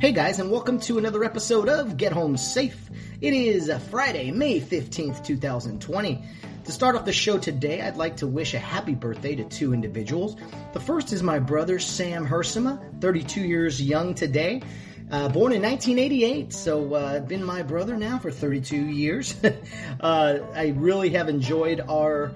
Hey guys, and welcome to another episode of Get Home Safe. It is Friday, May 15th, 2020. To start off the show today, I'd like to wish a happy birthday to two individuals. The first is my brother, Sam Hersema, 32 years young today. Uh, born in 1988, so uh, been my brother now for 32 years. uh, I really have enjoyed our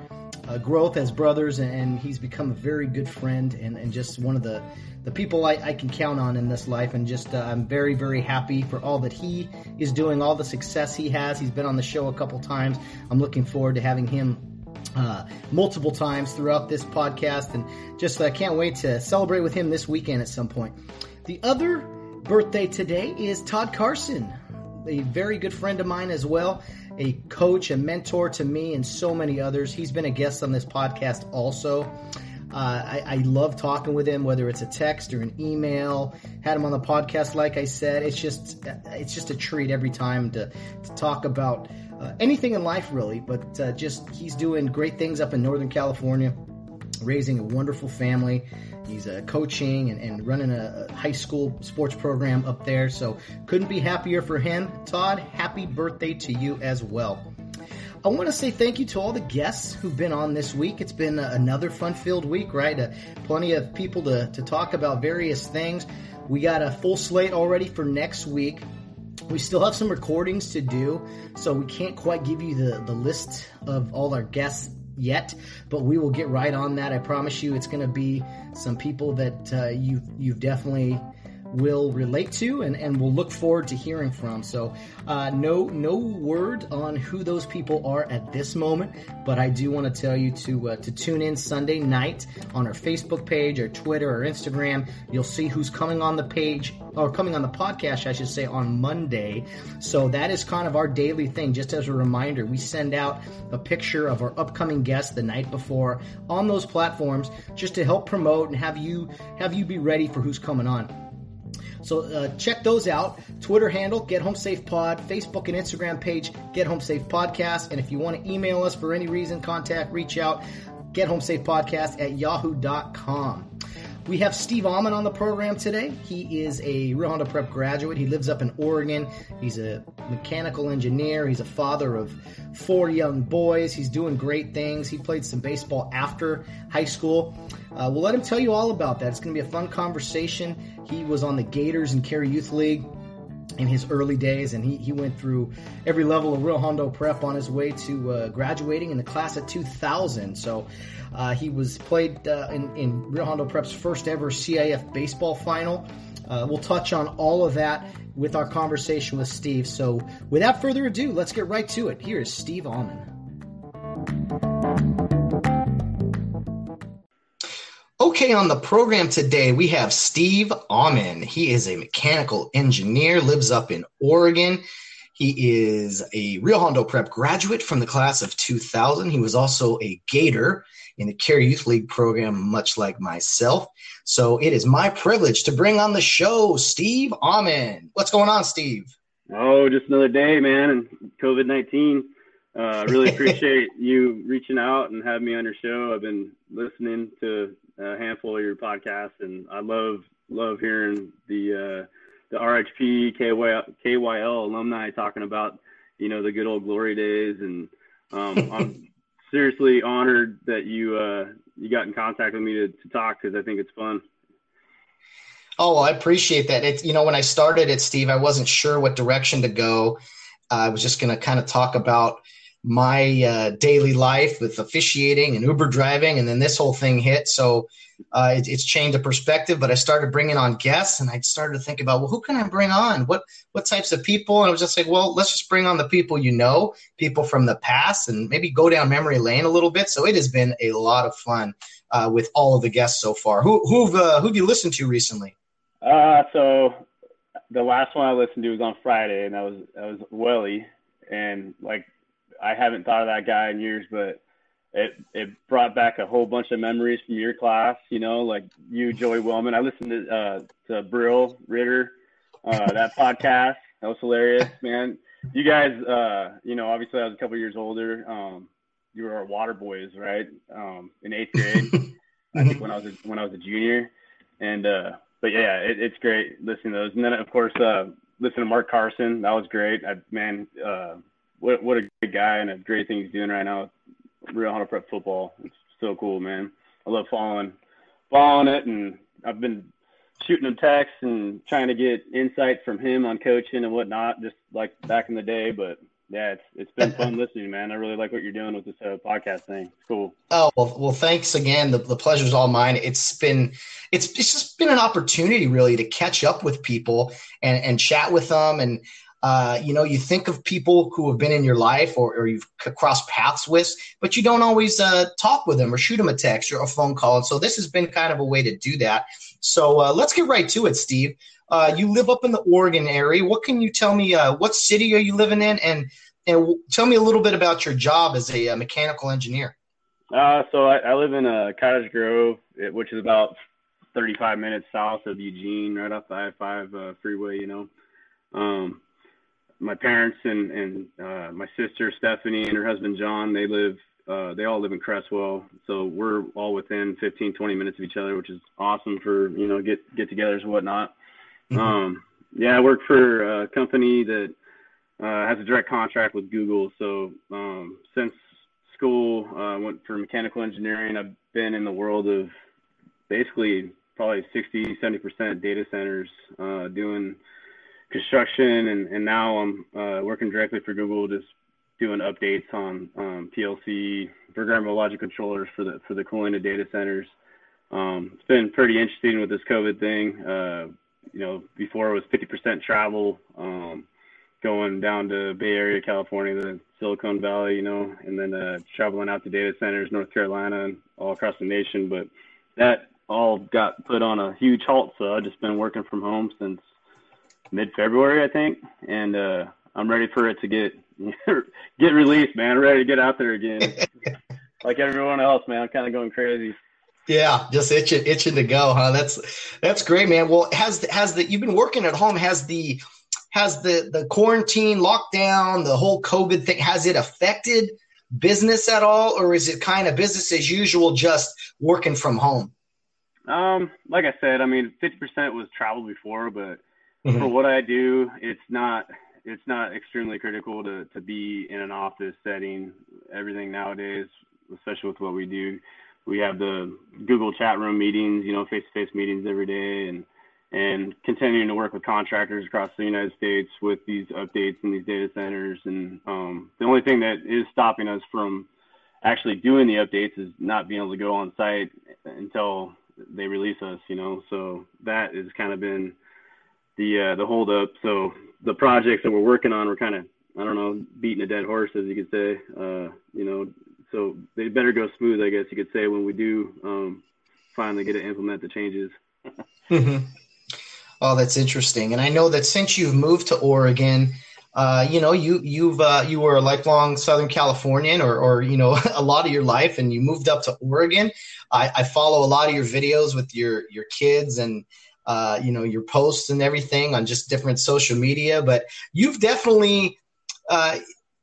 uh, growth as brothers, and he's become a very good friend and, and just one of the the people I, I can count on in this life. And just uh, I'm very very happy for all that he is doing, all the success he has. He's been on the show a couple times. I'm looking forward to having him uh, multiple times throughout this podcast, and just uh, can't wait to celebrate with him this weekend at some point. The other birthday today is Todd Carson, a very good friend of mine as well a coach, a mentor to me, and so many others. He's been a guest on this podcast also. Uh, I, I, love talking with him, whether it's a text or an email. Had him on the podcast, like I said. It's just it's just a treat every time to, to talk about uh, anything in life, really. But uh, just he's doing great things up in Northern California, raising a wonderful family. He's uh, coaching and, and running a, high school sports program up there. So couldn't be happier for him. Todd, happy birthday to you as well. I want to say thank you to all the guests who've been on this week. It's been another fun filled week, right? Uh, plenty of people to, to talk about various things. We got a full slate already for next week. We still have some recordings to do, so we can't quite give you the, the list of all our guests yet, but we will get right on that. I promise you, it's going to be some people that uh, you've you've definitely will relate to and, and will look forward to hearing from. So, uh, no no word on who those people are at this moment, but I do want to tell you to uh, to tune in Sunday night on our Facebook page, or Twitter, or Instagram. You'll see who's coming on the page or coming on the podcast, I should say, on Monday. So that is kind of our daily thing. Just as a reminder, we send out a picture of our upcoming guest the night before on those platforms, just to help promote and have you have you be ready for who's coming on. So uh, check those out. Twitter handle, Get Home Safe Pod. Facebook and Instagram page, Get Home Safe Podcast. And if you want to email us for any reason, contact, reach out, Get Home Safe Podcast at yahoo.com. We have Steve Almond on the program today. He is a Rio Hondo Prep graduate. He lives up in Oregon. He's a mechanical engineer. He's a father of four young boys. He's doing great things. He played some baseball after high school. Uh, we'll let him tell you all about that. It's going to be a fun conversation. He was on the Gators and Kare Youth League in his early days, and he, he went through every level of Rio Hondo prep on his way to uh, graduating in the class of 2000. So uh, he was played uh, in, in Rio Hondo prep's first ever CIF baseball final. Uh, we'll touch on all of that with our conversation with Steve. So without further ado, let's get right to it. Here is Steve Almond. Okay, on the program today, we have Steve Almond. He is a mechanical engineer, lives up in Oregon. He is a Rio Hondo Prep graduate from the class of 2000. He was also a Gator in the Kare Youth League program, much like myself. So it is my privilege to bring on the show Steve Almond. What's going on, Steve? Oh, just another day, man, and COVID 19. Uh, I uh, really appreciate you reaching out and having me on your show. I've been listening to a handful of your podcasts, and I love love hearing the uh, the RHP KY, KYL alumni talking about you know the good old glory days, and um, I'm seriously honored that you uh, you got in contact with me to, to talk because I think it's fun. Oh, I appreciate that. It's you know when I started it, Steve, I wasn't sure what direction to go. Uh, I was just going to kind of talk about my uh, daily life with officiating and Uber driving, and then this whole thing hit. So uh, it, it's changed the perspective. But I started bringing on guests, and I started to think about, well, who can I bring on? What what types of people? And I was just like, well, let's just bring on the people you know, people from the past, and maybe go down memory lane a little bit. So it has been a lot of fun uh, with all of the guests so far. Who who've uh, who've you listened to recently? Uh, so the last one I listened to was on Friday, and that was that was Welly, and like I haven't thought of that guy in years, but it it brought back a whole bunch of memories from your class. You know, like you, Joey Wellman. I listened to uh, to Brill Ritter, uh, that podcast. That was hilarious, man. You guys, uh, you know, obviously I was a couple years older. Um, you were our water boys, right? Um, in eighth grade, I think when I was a, when I was a junior, and uh, but yeah, it, it's great listening to those. And then of course, uh, listen to Mark Carson. That was great. I, man, uh, what what a great guy and a great thing he's doing right now. Rio Hondo Prep football. It's so cool, man. I love following following it, and I've been shooting him texts and trying to get insight from him on coaching and whatnot, just like back in the day. But yeah, it's it's been fun listening, man. I really like what you're doing with this uh, podcast thing. It's cool. Oh well, well, thanks again. The the pleasure's all mine. It's been it's it's just been an opportunity really to catch up with people and and chat with them and. Uh, you know, you think of people who have been in your life or, or you've crossed paths with, but you don't always uh, talk with them or shoot them a text or a phone call. And so this has been kind of a way to do that. So uh, let's get right to it, Steve. Uh, you live up in the Oregon area. What can you tell me? Uh, what city are you living in? And and tell me a little bit about your job as a, mechanical engineer. So I, I live in Cottage Grove, which is about 35 minutes south of Eugene, right off the I-5 uh, freeway. You know, um, my parents and and uh, my sister Stephanie and her husband John, they live. Uh, they all live in Creswell, so we're all within 15, 20 minutes of each other, which is awesome for you know get get-togethers and whatnot. Mm-hmm. Um, yeah, I work for a company that uh, has a direct contract with Google. So um, since school, I uh, went for mechanical engineering. I've been in the world of basically probably 60, 70% data centers uh, doing construction. And, and now I'm uh, working directly for Google, just doing updates on um, PLC programmable logic controllers for the, for the cooling of data centers. Um, it's been pretty interesting with this COVID thing. Uh, you know, before it was 50% travel. Um, going down to Bay Area, California, the Silicon Valley, you know, and then uh, traveling out to data centers, North Carolina, and all across the nation. But that all got put on a huge halt. So I've just been working from home since mid-February, I think, and uh, I'm ready for it to get get released, man. I'm ready to get out there again, like everyone else, man. I'm kind of going crazy. Yeah, just itching, itching to go, huh? That's that's great, man. Well, has has the you've been working at home? Has the has the the quarantine lockdown the whole covid thing has it affected business at all or is it kind of business as usual just working from home um like i said i mean 50% was travel before but mm-hmm. for what i do it's not it's not extremely critical to to be in an office setting everything nowadays especially with what we do we have the google chat room meetings you know face to face meetings every day and and continuing to work with contractors across the United States with these updates and these data centers. And um, the only thing that is stopping us from actually doing the updates is not being able to go on site until they release us, you know. So that has kind of been the uh, the holdup. So the projects that we're working on, we're kind of I don't know beating a dead horse, as you could say. Uh, you know, so they better go smooth, I guess you could say, when we do um, finally get to implement the changes. mm-hmm. Oh, that's interesting. And I know that since you've moved to Oregon, uh, you know, you you've uh, you were a lifelong Southern Californian, or or you know, a lot of your life, and you moved up to Oregon. I, I follow a lot of your videos with your your kids and uh, you know your posts and everything on just different social media. But you've definitely uh,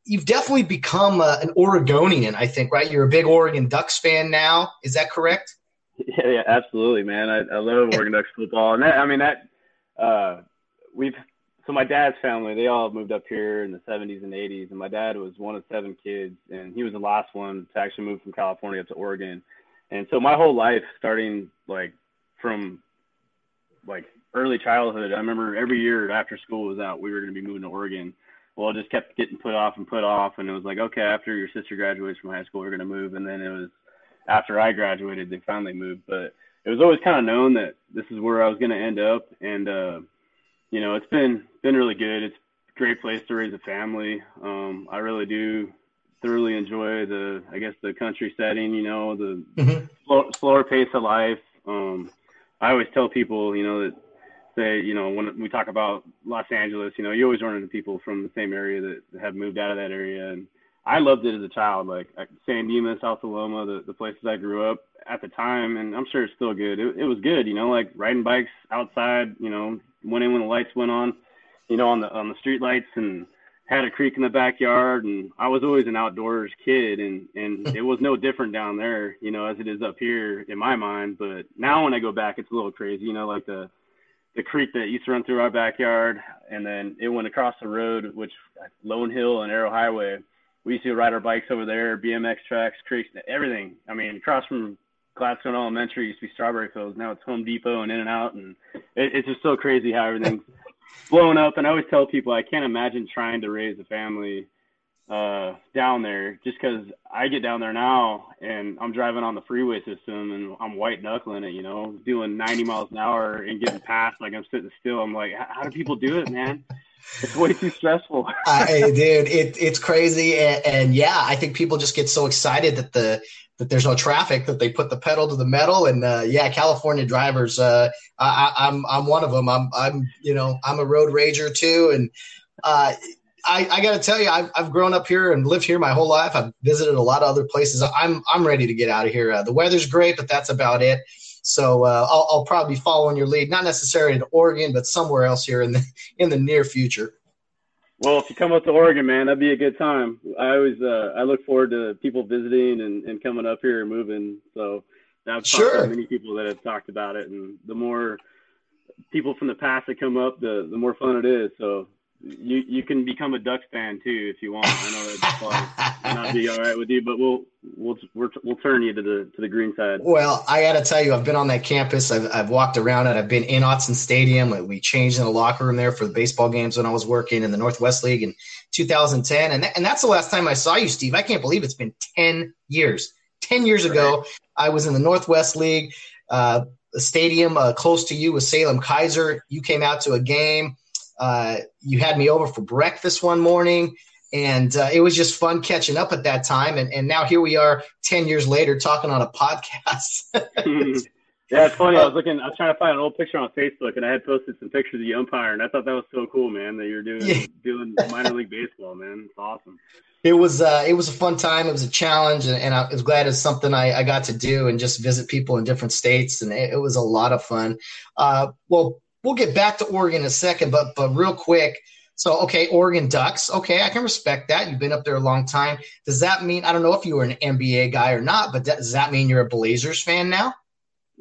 you've definitely become a, an Oregonian. I think, right? You're a big Oregon Ducks fan now. Is that correct? Yeah, yeah, absolutely, man. I, I love Oregon Ducks football, and that, I mean that uh, we've so my dad's family they all moved up here in the 70s and 80s, and my dad was one of seven kids, and he was the last one to actually move from California up to Oregon. And so my whole life, starting like from like early childhood, I remember every year after school was out, we were going to be moving to Oregon. Well, it just kept getting put off and put off, and it was like, okay, after your sister graduates from high school, we're going to move, and then it was after I graduated, they finally moved. But it was always kind of known that this is where I was going to end up, and uh, you know, it's been been really good. It's a great place to raise a family. Um, I really do thoroughly enjoy the, I guess, the country setting. You know, the mm-hmm. slow, slower pace of life. Um, I always tell people, you know, that say, you know, when we talk about Los Angeles, you know, you always run into people from the same area that have moved out of that area, and I loved it as a child. Like uh, San Dimas, Alta Loma, the the places I grew up at the time, and I'm sure it's still good. It, it was good, you know, like riding bikes outside. You know, went in when the lights went on, you know, on the on the street lights, and had a creek in the backyard. And I was always an outdoors kid, and and it was no different down there, you know, as it is up here in my mind. But now when I go back, it's a little crazy, you know, like the the creek that used to run through our backyard, and then it went across the road, which Lone Hill and Arrow Highway. We used to ride our bikes over there, BMX tracks, creeks, everything. I mean, across from Gladstone Elementary used to be Strawberry Fields. Now it's Home Depot and In-N-Out, and it, it's just so crazy how everything's blowing up. And I always tell people I can't imagine trying to raise a family uh, down there just because I get down there now and I'm driving on the freeway system and I'm white knuckling it, you know, doing 90 miles an hour and getting past like I'm sitting still. I'm like, how do people do it, man? It's way too stressful. uh, dude, it, it's crazy. And, and, yeah, I think people just get so excited that the that there's no traffic that they put the pedal to the metal. And uh, yeah, California drivers, uh, I, I'm I'm one of them. I'm I'm you know I'm a road rager too, and uh, I, I got to tell you, I've, I've grown up here and lived here my whole life. I've visited a lot of other places. I'm I'm ready to get out of here. Uh, the weather's great, but that's about it. So uh, I'll, I'll, probably be following your lead, not necessarily in Oregon, but somewhere else here in the in the near future. Well, if you come up to Oregon, man, that'd be a good time. I always uh, I look forward to people visiting and, and coming up here and moving. So I've sure. talked to many people that have talked about it, and the more people from the past that come up, the the more fun it is. So you you can become a Ducks fan too if you want. I know that's not be all right with you, but we'll we'll we'll, we'll turn you to the to the green side. Well, I got to tell you, I've been on that campus. I've I've walked around it. I've been in Autzen Stadium. We changed in the locker room there for the baseball games when I was working in the Northwest League in 2010, and th- and that's the last time I saw you, Steve. I can't believe it's been 10 years. 10 years right. ago, I was in the Northwest League. Uh, the stadium uh, close to you was Salem-Keizer. You came out to a game. Uh, you had me over for breakfast one morning, and uh, it was just fun catching up at that time. And, and now here we are, ten years later, talking on a podcast. yeah, it's funny. I was looking. I was trying to find an old picture on Facebook, and I had posted some pictures of the umpire, and I thought that was so cool, man. That you're doing yeah. doing minor league baseball, man. It's awesome. It was uh, it was a fun time. It was a challenge, and, and I was glad it's something I, I, got to do and just visit people in different states, and it, it was a lot of fun. Uh, well, we'll get back to Oregon in a second, but but real quick. So okay, Oregon Ducks. Okay, I can respect that. You've been up there a long time. Does that mean I don't know if you were an NBA guy or not, but does that mean you're a Blazers fan now?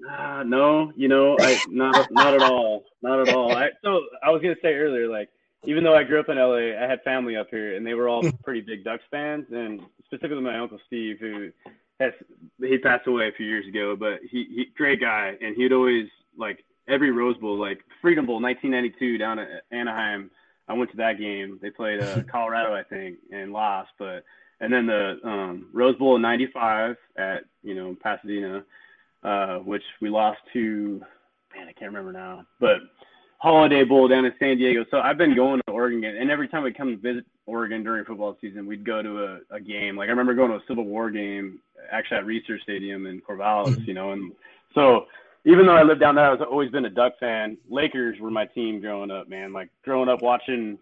Uh, no, you know, I not not at all, not at all. I, so I was gonna say earlier, like even though I grew up in LA, I had family up here, and they were all pretty big Ducks fans, and specifically my uncle Steve, who has he passed away a few years ago, but he, he great guy, and he'd always like every Rose Bowl, like Freedom Bowl 1992 down at Anaheim. I went to that game. They played uh, Colorado, I think, and lost. But and then the um, Rose Bowl in '95 at you know Pasadena, uh, which we lost to. Man, I can't remember now. But Holiday Bowl down in San Diego. So I've been going to Oregon, and every time we come to visit Oregon during football season, we'd go to a, a game. Like I remember going to a Civil War game, actually at Reser Stadium in Corvallis. Mm-hmm. You know, and so even though I lived down there, I've always been a Duck fan. Lakers were my team growing up, man. Like growing up watching,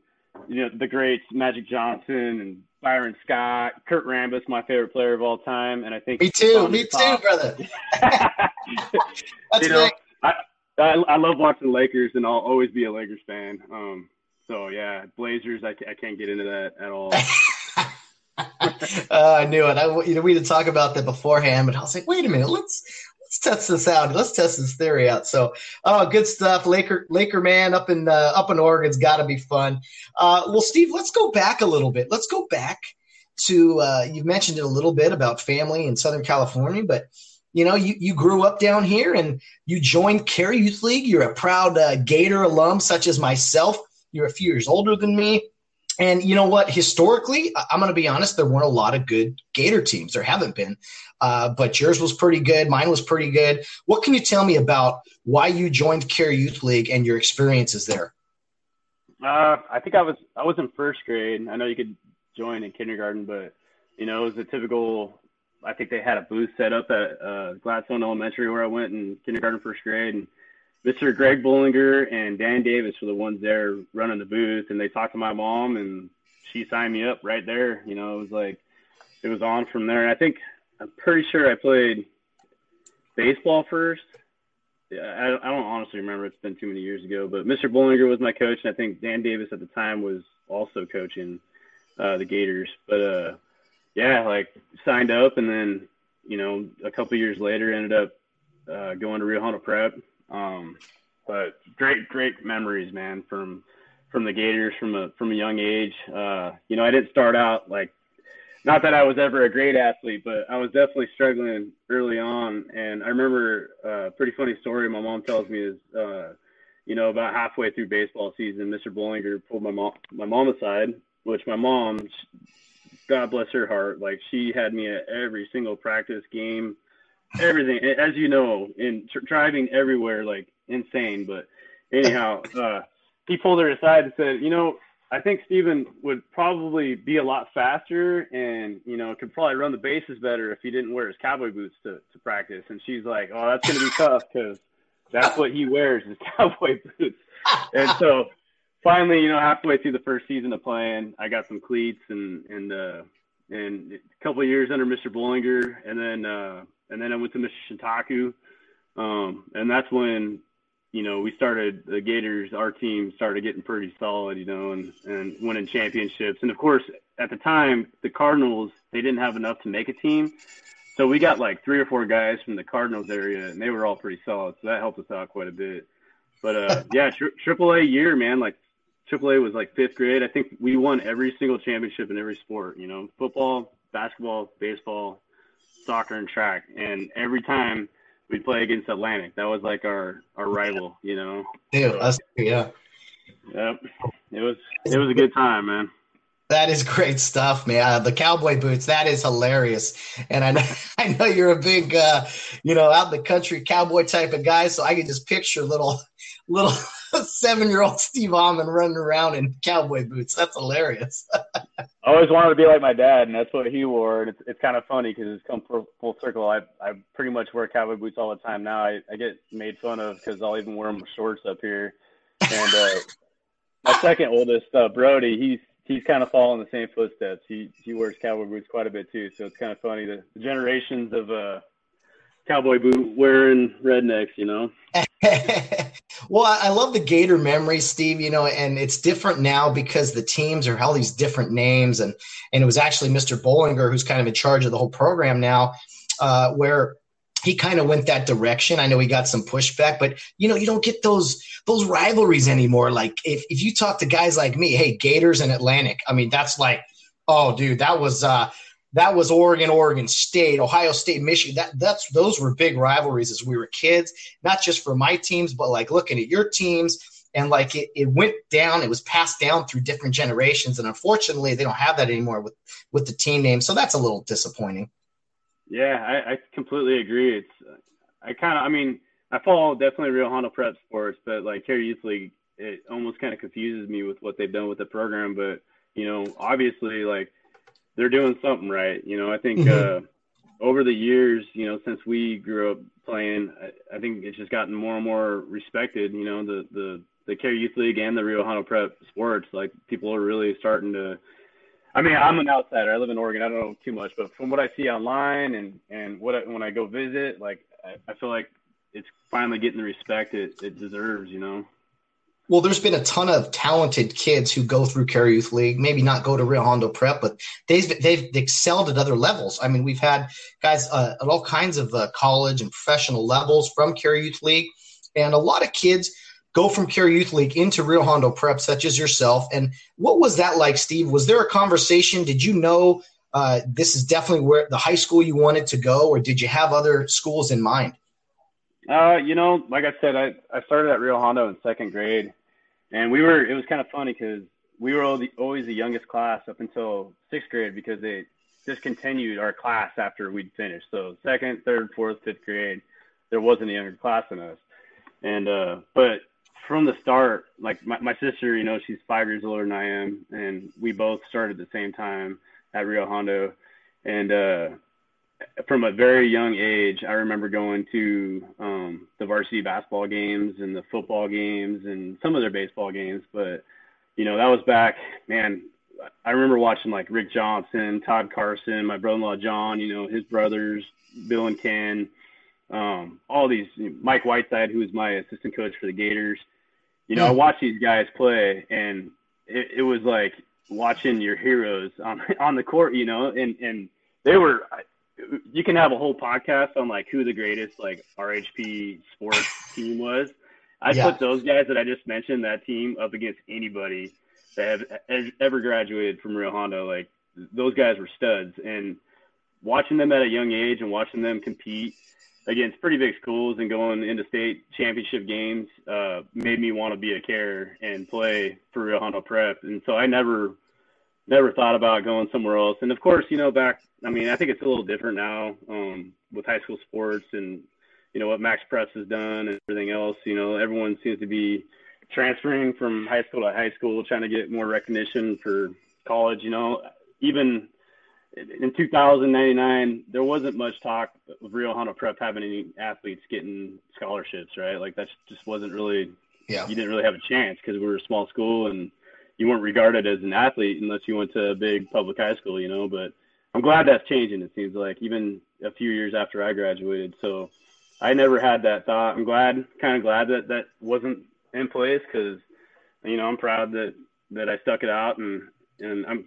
you know, the greats, Magic Johnson and Byron Scott, Kurt Rambis, my favorite player of all time, and I think me too, me too, brother. That's you know, I, I, I love watching Lakers, and I'll always be a Lakers fan. Um, so yeah, Blazers, I, I can't get into that at all. uh, I knew it. I, you know, we had to talk about that beforehand, but I was like, wait a minute, let's let's test this out. Let's test this theory out. So, oh, good stuff. Laker, Laker man up in uh, up in Oregon's got to be fun. Uh, well, Steve, let's go back a little bit. Let's go back to uh, you've mentioned it a little bit about family in Southern California, but you know, you, you grew up down here and you joined Kare Youth League. You're a proud uh, Gator alum, such as myself. You're a few years older than me. And you know what? Historically, I'm going to be honest, there weren't a lot of good Gator teams. There haven't been. Uh, but yours was pretty good. Mine was pretty good. What can you tell me about why you joined Kare Youth League and your experiences there? Uh, I think I was I was in first grade. I know you could join in kindergarten, but you know it was a typical. I think they had a booth set up at uh, Gladstone Elementary where I went in kindergarten, first grade, and Mr. Greg Bullinger and Dan Davis were the ones there running the booth, and they talked to my mom, and she signed me up right there. You know, it was like it was on from there. And I think I'm pretty sure I played baseball first. Yeah, I, I don't honestly remember. It's been too many years ago. But Mr. Bullinger was my coach, and I think Dan Davis at the time was also coaching uh, the Gators. But uh, yeah, like signed up, and then you know a couple years later ended up uh, going to Rio Hondo Prep um, but great, great memories, man, from from the Gators from a from a young age. Uh, you know, I didn't start out like not that I was ever a great athlete, but I was definitely struggling early on. And I remember uh, a pretty funny story my mom tells me is, uh, you know, about halfway through baseball season, Mr. Bollinger pulled my mom my mom aside, which my mom, God bless her heart, like she had me at every single practice game, everything. As you know, in tr- driving everywhere, like insane. But anyhow, uh, he pulled her aside and said, you know, I think Steven would probably be a lot faster and, you know, could probably run the bases better if he didn't wear his cowboy boots to, to practice. And she's like, oh, that's going to be tough because that's what he wears is cowboy boots. And so finally, you know, halfway through the first season of playing, I got some cleats and, and, uh, and a couple of years under Mr. Bollinger. And then, uh, and then I went to Mr. Shintaku. Um, and that's when you know, we started the Gators, our team started getting pretty solid, you know, and, and winning championships. And of course, at the time, the Cardinals, they didn't have enough to make a team. So we got like three or four guys from the Cardinals area, and they were all pretty solid. So that helped us out quite a bit. But uh, yeah, Triple A year, man. Like AAA was like fifth grade. I think we won every single championship in every sport. You know, football, basketball, baseball, soccer, and track. And every time we'd play against Atlantic. That was like our our rival, you know. Yeah, that's, yeah. Yep. It was it was a good time, man. That is great stuff, man. Uh, the cowboy boots, that is hilarious. And I know, I know you're a big, uh, you know, out in the country cowboy type of guy. So I can just picture little, little seven year old Steve Almond running around in cowboy boots. That's hilarious. I always wanted to be like my dad, and that's what he wore. And it's, it's kind of funny because it's come full, full circle. I, I pretty much wear cowboy boots all the time now. I, I get made fun of because I'll even wear them shorts up here. And uh, my second oldest, uh, Brody, he's he's kind of following the same footsteps. He he wears cowboy boots quite a bit too, so it's kind of funny the, the generations of uh, cowboy boot wearing rednecks, you know. well, I love the Gator memories, Steve. You know, and it's different now because the teams are all these different names, and and it was actually Mr. Bollinger who's kind of in charge of the whole program now, uh, where he kind of went that direction. I know he got some pushback, but you know, you don't get those those rivalries anymore. Like if, if you talk to guys like me, hey, Gators and Atlantic, I mean, that's like, oh, dude, that was uh that was Oregon, Oregon State, Ohio State, Michigan. That that's those were big rivalries as we were kids, not just for my teams, but like looking at your teams and like it, it went down, it was passed down through different generations. And unfortunately they don't have that anymore with with the team name. So that's a little disappointing. Yeah, I, I completely agree. It's I kind of I mean I follow definitely Rio Hondo Prep Sports, but like Kare Youth League, it almost kind of confuses me with what they've done with the program. But you know, obviously, like they're doing something right. You know, I think mm-hmm. uh, over the years, you know, since we grew up playing, I, I, think it's just gotten more and more respected. You know, the the the Kare Youth League and the Rio Hondo Prep Sports, like people are really starting to I mean, I'm an outsider. I live in Oregon. I don't know too much, but from what I see online and and what I, when I go visit, like I, I feel like it's finally getting the respect it, it deserves. You know. Well, there's been a ton of talented kids who go through Kare Youth League, maybe not go to Rio Hondo Prep, but they've they've excelled at other levels. I mean, we've had guys uh, at all kinds of uh, college and professional levels from Kare Youth League, and a lot of kids go from Kare Youth League into Rio Hondo Prep, such as yourself. And what was that like, Steve? Was there a conversation? Did you know uh, this is definitely where the high school you wanted to go, or did you have other schools in mind? Uh, you know, like I said, I, I started at Rio Hondo in second grade, and we were. It was kind of funny because we were the, always the youngest class up until sixth grade because they discontinued our class after we'd finished. So second, third, fourth, fifth grade, there wasn't a younger class than us. And uh, but from the start, like my, my sister, you know, she's five years older than I am, and we both started at the same time at Rio Hondo. And uh, from a very young age, I remember going to um, the varsity basketball games and the football games and some of their baseball games. But, you know, that was back, man, I remember watching like Rick Johnson, Todd Carson, my brother in law John, you know, his brothers, Bill and Ken, um, all these, Mike Whiteside, who was my assistant coach for the Gators you know, I watched these guys play, and it, it was like watching your heroes on on the court. You know, and and they were. You can have a whole podcast on like who the greatest like RHP sports team was, I yeah. put those guys that I just mentioned, that team, up against anybody that have ever graduated from Rio Hondo. Like those guys were studs, and watching them at a young age and watching them compete against pretty big schools and going into state championship games uh, made me want to be a care and play for Rio Hondo Prep. And so I never, never thought about going somewhere else. And of course, you know, back, I mean, I think it's a little different now um, with high school sports and, you know, what MaxPreps has done and everything else. You know, everyone seems to be transferring from high school to high school, trying to get more recognition for college. You know, even in 2099, there wasn't much talk of Rio Hondo Prep having any athletes getting scholarships, right? Like that just wasn't really, yeah. you didn't really have a chance because we were a small school and you weren't regarded as an athlete unless you went to a big public high school, you know. But I'm glad that's changing. It seems like even a few years after I graduated. So I never had that thought. I'm glad, kind of glad that that wasn't in place because, you know, I'm proud that that I stuck it out and and I'm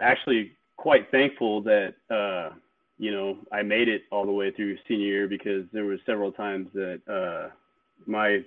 actually quite thankful that uh, you know I made it all the way through senior year because there was several times that uh, my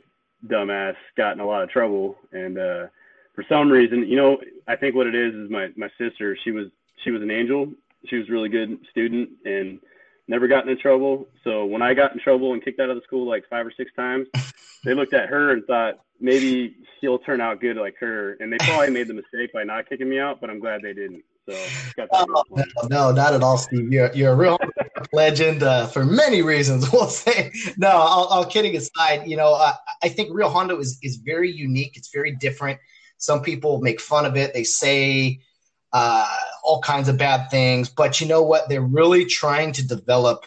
dumbass got in a lot of trouble, and uh, for some reason, you know, I think what it is is my my sister. She was she was an angel. She was a really good student and never got in trouble. So when I got in trouble and kicked out of the school like five or six times, they looked at her and thought maybe she'll turn out good like her. And they probably made the mistake by not kicking me out, but I'm glad they didn't. So oh, no, no, not at all, Steve. You're you're a real legend uh, for many reasons. We'll say no. All, all kidding aside, you know, uh, I think Rio Hondo is is very unique. It's very different. Some people make fun of it. They say uh, all kinds of bad things, but you know what? They're really trying to develop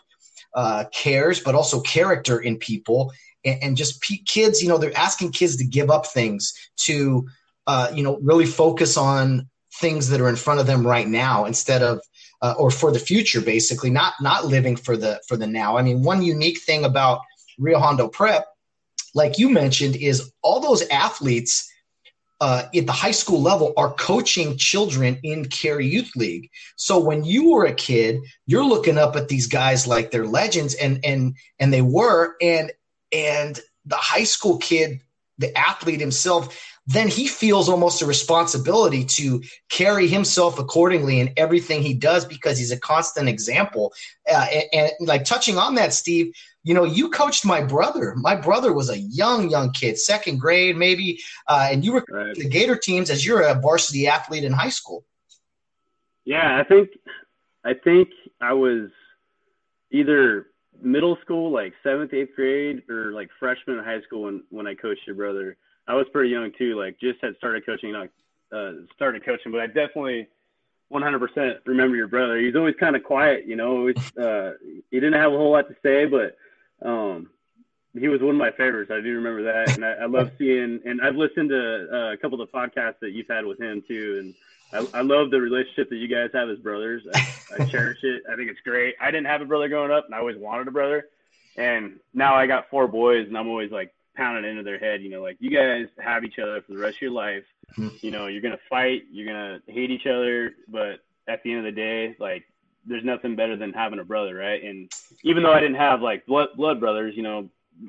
uh, cares, but also character in people, and, and just p- kids. You know, they're asking kids to give up things to, uh, you know, really focus on things that are in front of them right now instead of uh, or for the future basically not not living for the for the now i mean one unique thing about rio hondo prep like you mentioned is all those athletes uh, at the high school level are coaching children in Kare Youth League. So when you were a kid you're looking up at these guys like they're legends and and and they were and and the high school kid the athlete himself then he feels almost a responsibility to carry himself accordingly in everything he does because he's a constant example. Uh, and, and, like touching on that, Steve, you know, you coached my brother. My brother was a young, young kid, second grade maybe, uh, and you were right. the Gator teams as you're a varsity athlete in high school. Yeah, I think, I think I was either middle school, like seventh, eighth grade, or like freshman in high school when when I coached your brother I was pretty young too. Like just had started coaching, not uh, started coaching, but I definitely 100% remember your brother. He's always kind of quiet, you know. uh, he didn't have a whole lot to say, but um, he was one of my favorites. I do remember that, and I, I love seeing. And I've listened to uh, a couple of the podcasts that you've had with him too, and I, I love the relationship that you guys have as brothers. I, I cherish it. I think it's great. I didn't have a brother growing up, and I always wanted a brother. And now I got four boys, and I'm always like, pounding into their head, you know, like you guys have each other for the rest of your life. Mm-hmm. You know, you're gonna fight, you're gonna hate each other, but at the end of the day, like there's nothing better than having a brother, right? And even though I didn't have like blood blood brothers, you know,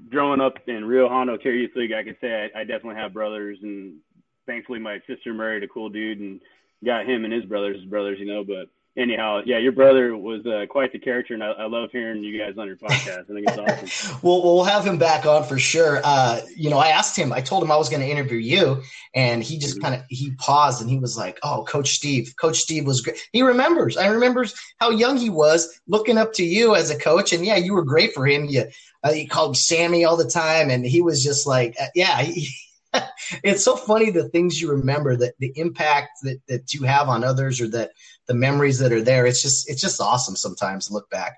growing up in Rio Hondo Kare Youth League, I could say I, I definitely have brothers, and thankfully my sister married a cool dude and got him and his brothers as brothers, you know. But anyhow, yeah, your brother was uh, quite the character, and I, I, love hearing you guys on your podcast. I think it's awesome. well, we'll have him back on for sure. Uh, you know, I asked him, I told him I was going to interview you, and he just mm-hmm. kind of he paused and he was like, "Oh, Coach Steve, Coach Steve was great." He remembers. I remembers how young he was, looking up to you as a coach, and yeah, you were great for him. You uh, he called Sammy all the time, and he was just like, uh, yeah. He, it's so funny the things you remember that the impact that, that you have on others or that the memories that are there. It's just it's just awesome sometimes to look back.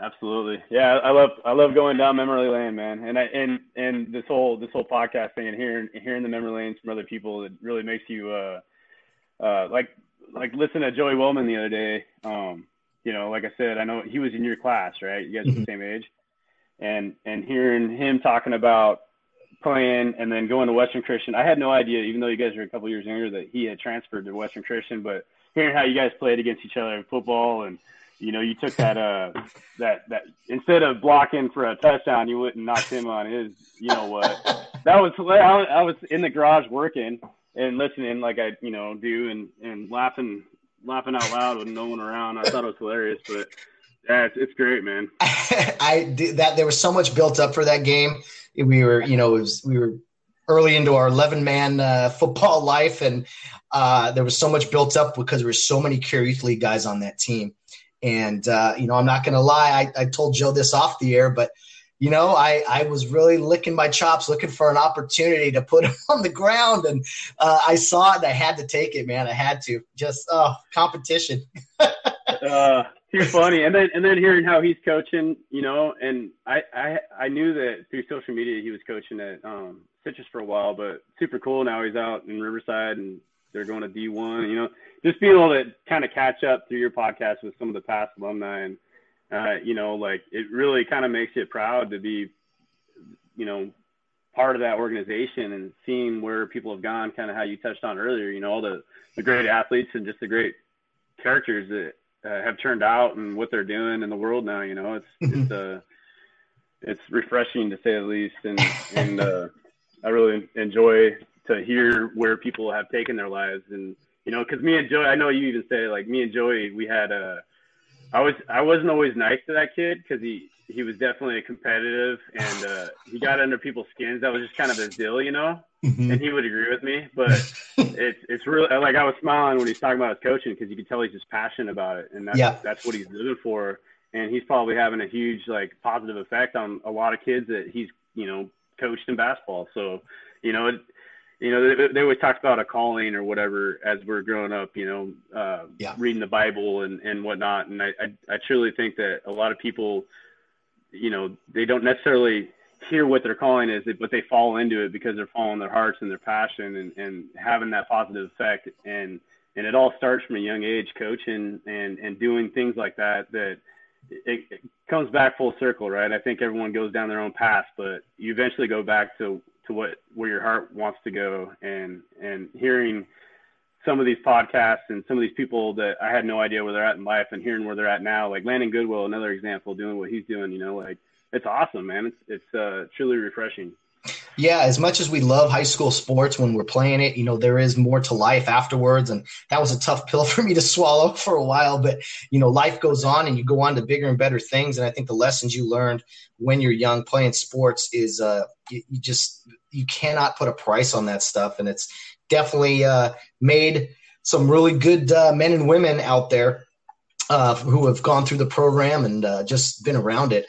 Absolutely, yeah. I love I love going down memory lane, man. And I and and this whole this whole podcast thing and hearing hearing the memory lanes from other people, it really makes you uh uh like like listen to Joey Wellman the other day. Um, you know, like I said, I know he was in your class, right? You guys mm-hmm. are the same age, and and hearing him talking about playing and then going to Western Christian. I had no idea, even though you guys are a couple years younger, that he had transferred to Western Christian. But hearing how you guys played against each other in football and you know, you took that uh that that instead of blocking for a touchdown, you wouldn't knock him on his. You know what? That was I was in the garage working and listening like I you know do and and laughing laughing out loud with no one around. I thought it was hilarious, but yeah, it's, it's great, man. I did that. There was so much built up for that game. We were, you know, was, we were early into our 11 man uh, football life, and uh, there was so much built up because there were so many Youth League guys on that team. And uh, you know, I'm not going to lie. I, I told Joe this off the air, but you know, I, I was really licking my chops, looking for an opportunity to put him on the ground, and uh, I saw it. and I had to take it, man. I had to. Just oh, competition. uh, too funny. And then and then hearing how he's coaching, you know, and I I I knew that through social media he was coaching at um, Citrus for a while, but super cool. Now he's out in Riverside and they're going to D1. You know, just being able to kind of catch up through your podcast with some of the past alumni and uh, you know, like it really kind of makes you proud to be, you know, part of that organization and seeing where people have gone, kind of how you touched on earlier, you know, all the, the great athletes and just the great characters that uh, have turned out and what they're doing in the world now, you know, it's, mm-hmm. it's, uh, it's refreshing to say the least. And, and, uh, I really enjoy to hear where people have taken their lives and, you know, cause me and Joey, I know you even say like me and Joey, we had a, I was I wasn't always nice to that kid because he he was definitely competitive and uh, he got under people's skins. That was just kind of his deal, you know. Mm-hmm. And he would agree with me, but it's it's really like I was smiling when he's talking about his coaching because you could tell he's just passionate about it, and that's yeah. that's what he's living for. And he's probably having a huge like positive effect on a lot of kids that he's you know coached in basketball. So you know it, you know, they, they always talk about a calling or whatever as we're growing up, you know, uh, yeah. reading the Bible and, and whatnot. And I, I, I truly think that a lot of people, you know, they don't necessarily hear what their calling is, but they fall into it because they're following their hearts and their passion and, and having that positive effect. And, and it all starts from a young age, coaching and, and doing things like that, that it, it comes back full circle, right? I think everyone goes down their own path, but you eventually go back to to what where your heart wants to go and and hearing some of these podcasts and some of these people that I had no idea where they're at in life and hearing where they're at now, like Landon Goodwill, another example, doing what he's doing, you know, like it's awesome, man. It's it's uh, truly refreshing. Yeah, as much as we love high school sports when we're playing it, you know, there is more to life afterwards. And that was a tough pill for me to swallow for a while. But, you know, life goes on and you go on to bigger and better things. And I think the lessons you learned when you're young playing sports is uh, you, you just, you cannot put a price on that stuff. And it's definitely uh, made some really good uh, men and women out there uh, who have gone through the program and uh, just been around it.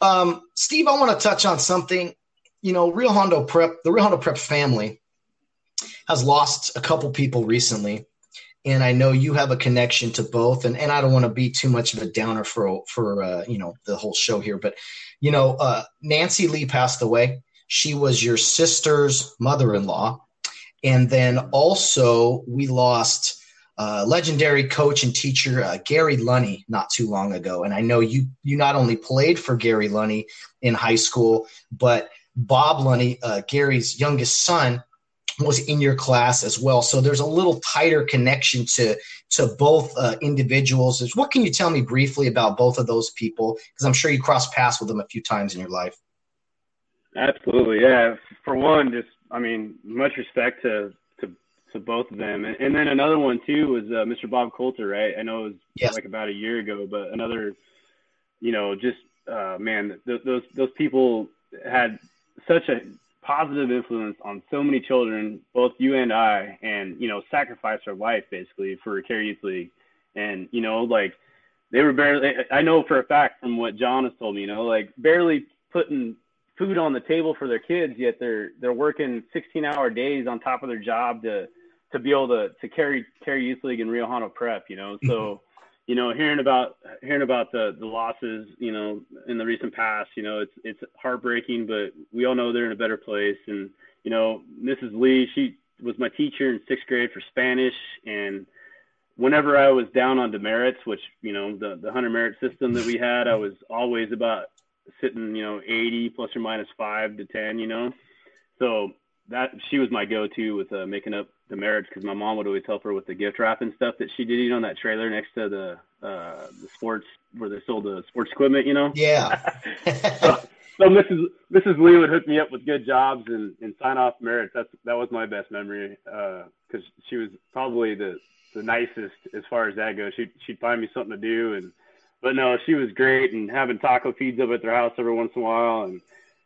Um, Steve, I want to touch on something you know, Rio Hondo Prep, the Rio Hondo Prep family has lost a couple people recently. And I know you have a connection to both, and, and I don't want to be too much of a downer for for uh, you know the whole show here, but you know uh, Nancy Lee passed away. She was your sister's mother-in-law, and then also we lost uh, legendary coach and teacher uh, Gary Lunny not too long ago. And I know you you not only played for Gary Lunny in high school, but Bob Lunny, uh, Gary's youngest son, was in your class as well. So there's a little tighter connection to to both uh, individuals. What can you tell me briefly about both of those people? Because I'm sure you crossed paths with them a few times in your life. Absolutely, yeah. For one, just I mean, much respect to to, to both of them, and, and then another one too was uh, Mr. Bob Coulter, right? I know it was yes. like about a year ago, but another, you know, just uh, man, th- those those people had such a positive influence on so many children, both you and I, and you know, sacrificed their life basically for Carrier Youth League. And you know, like they were barely. I know for a fact from what John has told me, you know, like barely putting food on the table for their kids, yet they're they're working 16-hour days on top of their job to to be able to to carry carry youth league and Rio Hondo Prep. You know, so mm-hmm. you know, hearing about hearing about the the losses, you know, in the recent past, you know, it's it's heartbreaking, but we all know they're in a better place. And you know, Mrs. Lee, she was my teacher in sixth grade for Spanish, and whenever I was down on demerits, which you know, the the hundred merit system that we had, I was always about sitting, you know, 80 plus or minus five to 10, you know. So that she was my go-to with uh, making up the marriage because my mom would always help her with the gift wrap and stuff that she did, you know, on that trailer next to the uh, the sports where they sold the sports equipment, you know. Yeah. so, so Mrs. Mrs. Lee would hook me up with good jobs and, and sign off merits. That's that was my best memory because uh, she was probably the the nicest as far as that goes. She she'd find me something to do and but no, she was great and having taco feeds up at their house every once in a while and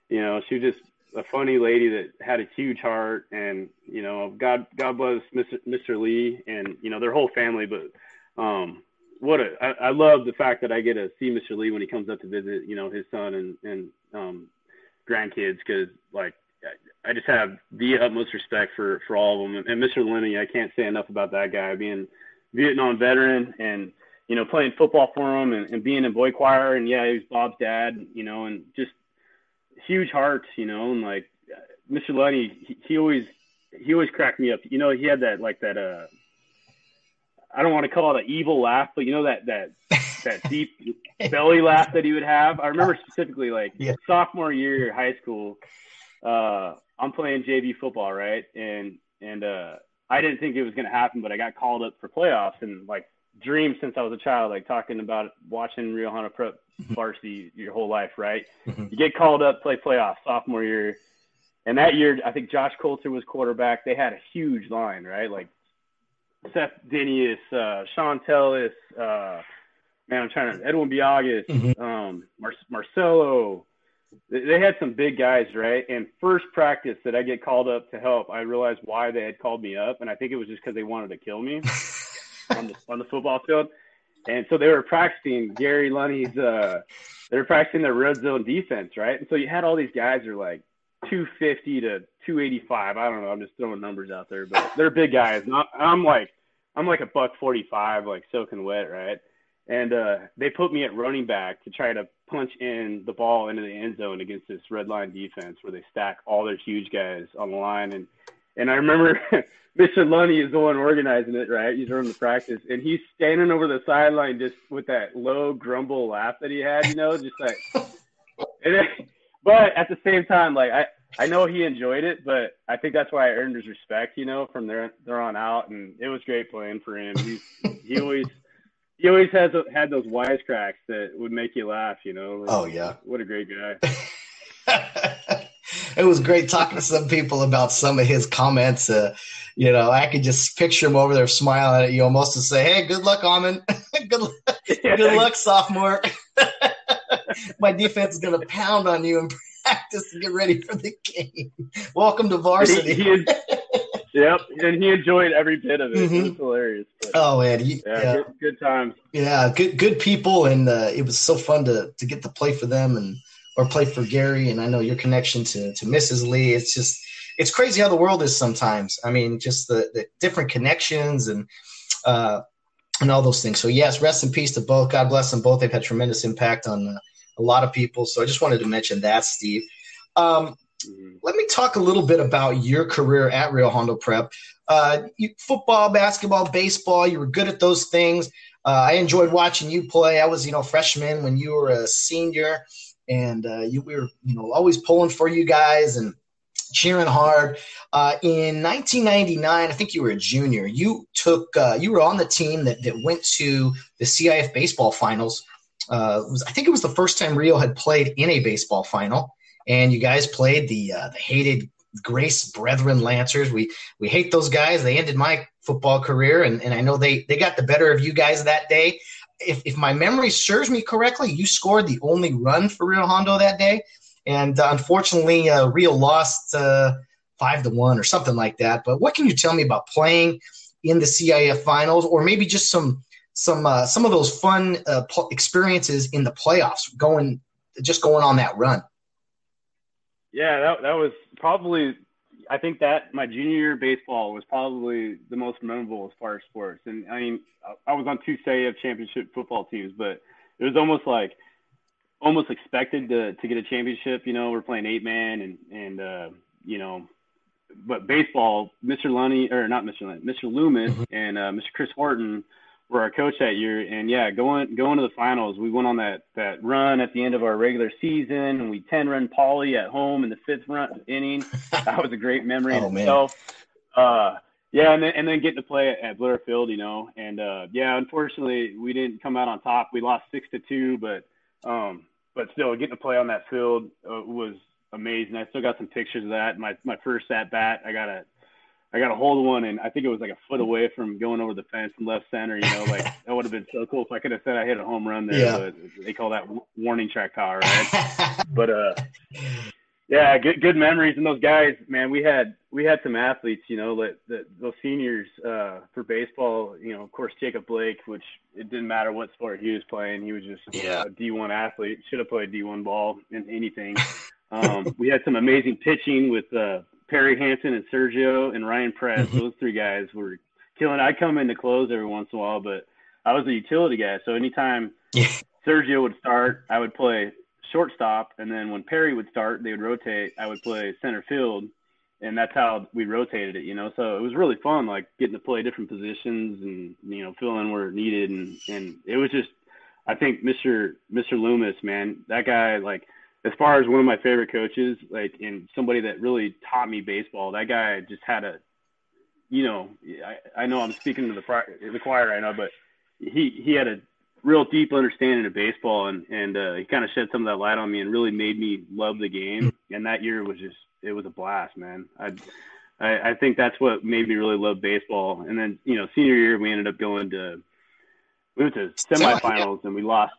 you know she was just a funny lady that had a huge heart and you know God God bless Mr. Mr. Lee and you know their whole family but um what a I, I love the fact that I get to see Mr. Lee when he comes up to visit you know his son and and um grandkids because like I just have the utmost respect for for all of them and Mr. Lenny I can't say enough about that guy being Vietnam veteran and you know playing football for him and, and being in boy choir and yeah he was Bob's dad you know and just huge heart, you know, and like Mr. Lunny, he, he always he always cracked me up. You know, he had that like that uh I don't want to call it an evil laugh, but you know that that that deep belly laugh that he would have. I remember specifically like yeah. sophomore year high school, uh, I'm playing JV football, right? And and uh I didn't think it was gonna happen, but I got called up for playoffs and like dreamed since I was a child, like talking about watching Rio Hondo Prep Mm-hmm. varsity your whole life, right? Mm-hmm. You get called up, play playoffs sophomore year, and that year I think Josh Coulter was quarterback. They had a huge line, right? Like Seth Dinius, uh, Sean Tellis, uh, man, I'm trying to Edwin Biagas, mm-hmm. um, Mar- Marcelo. They had some big guys, right? And first practice that I get called up to help, I realized why they had called me up, and I think it was just because they wanted to kill me on the on the football field. And so they were practicing Gary Lunny's uh they were practicing their red zone defense, right? And so you had all these guys who are like 250 to 285. I don't know. I'm just throwing numbers out there, but they're big guys. Not, I'm like I'm like a buck 45, like soaking wet, right? And uh, they put me at running back to try to punch in the ball into the end zone against this red line defense where they stack all their huge guys on the line. And and I remember Mr. Lunny is the one organizing it, right? He's running the practice, and he's standing over the sideline just with that low grumble laugh that he had, you know, just like. Then, but at the same time, like I, I know he enjoyed it, but I think that's why I earned his respect, you know, from there there on out, and it was great playing for him. He's he always he always has had those wisecracks that would make you laugh, you know. Like, oh yeah, what a great guy. it was great talking to some people about some of his comments. Uh, you know, I could just picture him over there smiling at you almost to say, Hey, good luck, Amon. good, luck, good luck, sophomore. My defense is going to pound on you in practice to get ready for the game. Welcome to varsity. He, he yep. And he enjoyed every bit of it. Mm-hmm. It was hilarious. But, oh, man. He, yeah, yeah. Good, good, times. Yeah. Good, good people. And uh, it was so fun to, to get to play for them and, or play for Gary. And I know your connection to, to Mrs. Lee. It's just, it's crazy how the world is sometimes. I mean, just the, the different connections and uh, and all those things. So yes, rest in peace to both. God bless them both. They've had tremendous impact on uh, a lot of people. So I just wanted to mention that, Steve. Um, let me talk a little bit about your career at Rio Hondo Prep. Uh, you, football, basketball, baseball. You were good at those things. Uh, I enjoyed watching you play. I was, you know, freshman when you were a senior, and uh, you we were, you know, always pulling for you guys and cheering hard. Uh, in 1999, I think you were a junior. You took uh, you were on the team that that went to the CIF baseball finals. Uh, was, I think it was the first time Rio had played in a baseball final, and you guys played the uh, the hated Grace Brethren Lancers. We we hate those guys. They ended my football career, and, and I know they they got the better of you guys that day. If, if my memory serves me correctly, you scored the only run for Rio Hondo that day. And uh, unfortunately, uh, Rio lost uh, five to one or something like that. But what can you tell me about playing in the CIF finals, or maybe just some some uh, some of those fun uh, experiences in the playoffs, going just going on that run? Yeah, that that was probably. I think that my junior year baseball was probably the most memorable as far as sports. And I mean, I was on two CIF championship football teams, but it was almost like almost expected to to get a championship. You know, we're playing eight man and and uh, you know, but baseball, Mr. Lunny or not Mr. Lunny, Mr. Loomis mm-hmm. and uh, Mr. Chris Horton were our coach that year. And yeah, going going to the finals, we went on that that run at the end of our regular season, and we ten run Poly at home in the fifth run inning. that was a great memory oh, in itself. Uh, Yeah, and then and then getting to play at, Blair Field, you know, and uh, yeah, unfortunately we didn't come out on top. We lost six to two, but um, but still getting to play on that field uh, was amazing. I still got some pictures of that. My my first at bat, I got a I got a hold of one, and I think it was like a foot away from going over the fence in left center. You know, like that would have been so cool if I could have said I hit a home run there. Yeah. But they call that warning track power, right? but uh, yeah, good good memories. And those guys, man, we had we had some athletes. You know, that, that those seniors uh, for baseball. You know, of course, Jacob Blake, which it didn't matter what sport he was playing. He was just yeah. a D1 athlete. Should have played D1 ball in anything. Um, we had some amazing pitching with. Uh, Perry Hansen and Sergio and Ryan Press. Mm-hmm. Those three guys were killing. I come in to close every once in a while, but I was a utility guy. So anytime yeah. Sergio would start, I would play shortstop, and then when Perry would start, they would rotate. I would play center field, and that's how we rotated it. You know, so it was really fun, like getting to play different positions and you know filling where needed, and and it was just. I think Mr. Mr. Loomis, man, that guy like as far as one of my favorite coaches, like and somebody that really taught me baseball, that guy just had a, you know, I, I know I'm speaking to the the choir right now, but he he had a real deep understanding of baseball, and and uh, he kind of shed some of that light on me, and really made me love the game. And that year was just it was a blast, man. I I, I think that's what made me really love baseball. And then you know, senior year we ended up going to we went to semifinals, and we lost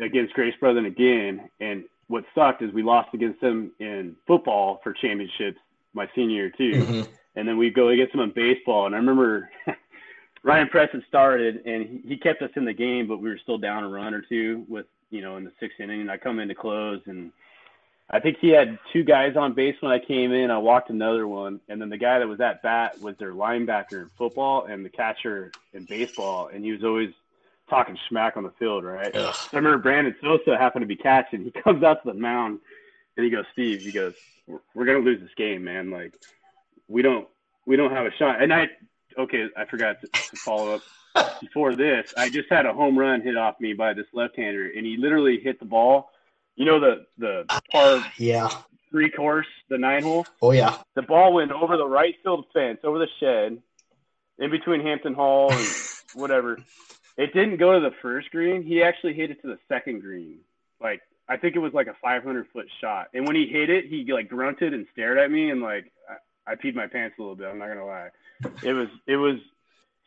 against Grace Brethren again, and what sucked is we lost against them in football for championships my senior year too, mm-hmm. and then we go against them in baseball. And I remember Ryan Preston started and he, he kept us in the game, but we were still down a run or two with you know in the sixth inning. And I come in to close and. I think he had two guys on base when I came in. I walked another one, and then the guy that was at bat was their linebacker in football and the catcher in baseball, and he was always talking smack on the field, right? Ugh. I remember Brandon Sosa happened to be catching. He comes out to the mound and he goes, "Steve," he goes, "We're, we're gonna lose this game, man. Like, we don't, we don't have a shot." And I, okay, I forgot to, to follow up. Before this, I just had a home run hit off me by this left-hander, and he literally hit the ball. You know the the par yeah three course, the nine hole. Oh yeah. The ball went over the right field fence, over the shed, in between Hampton Hall and whatever. It didn't go to the first green. He actually hit it to the second green. Like I think it was like a 500 foot shot. And when he hit it, he like grunted and stared at me, and like I, I peed my pants a little bit. I'm not gonna lie. It was it was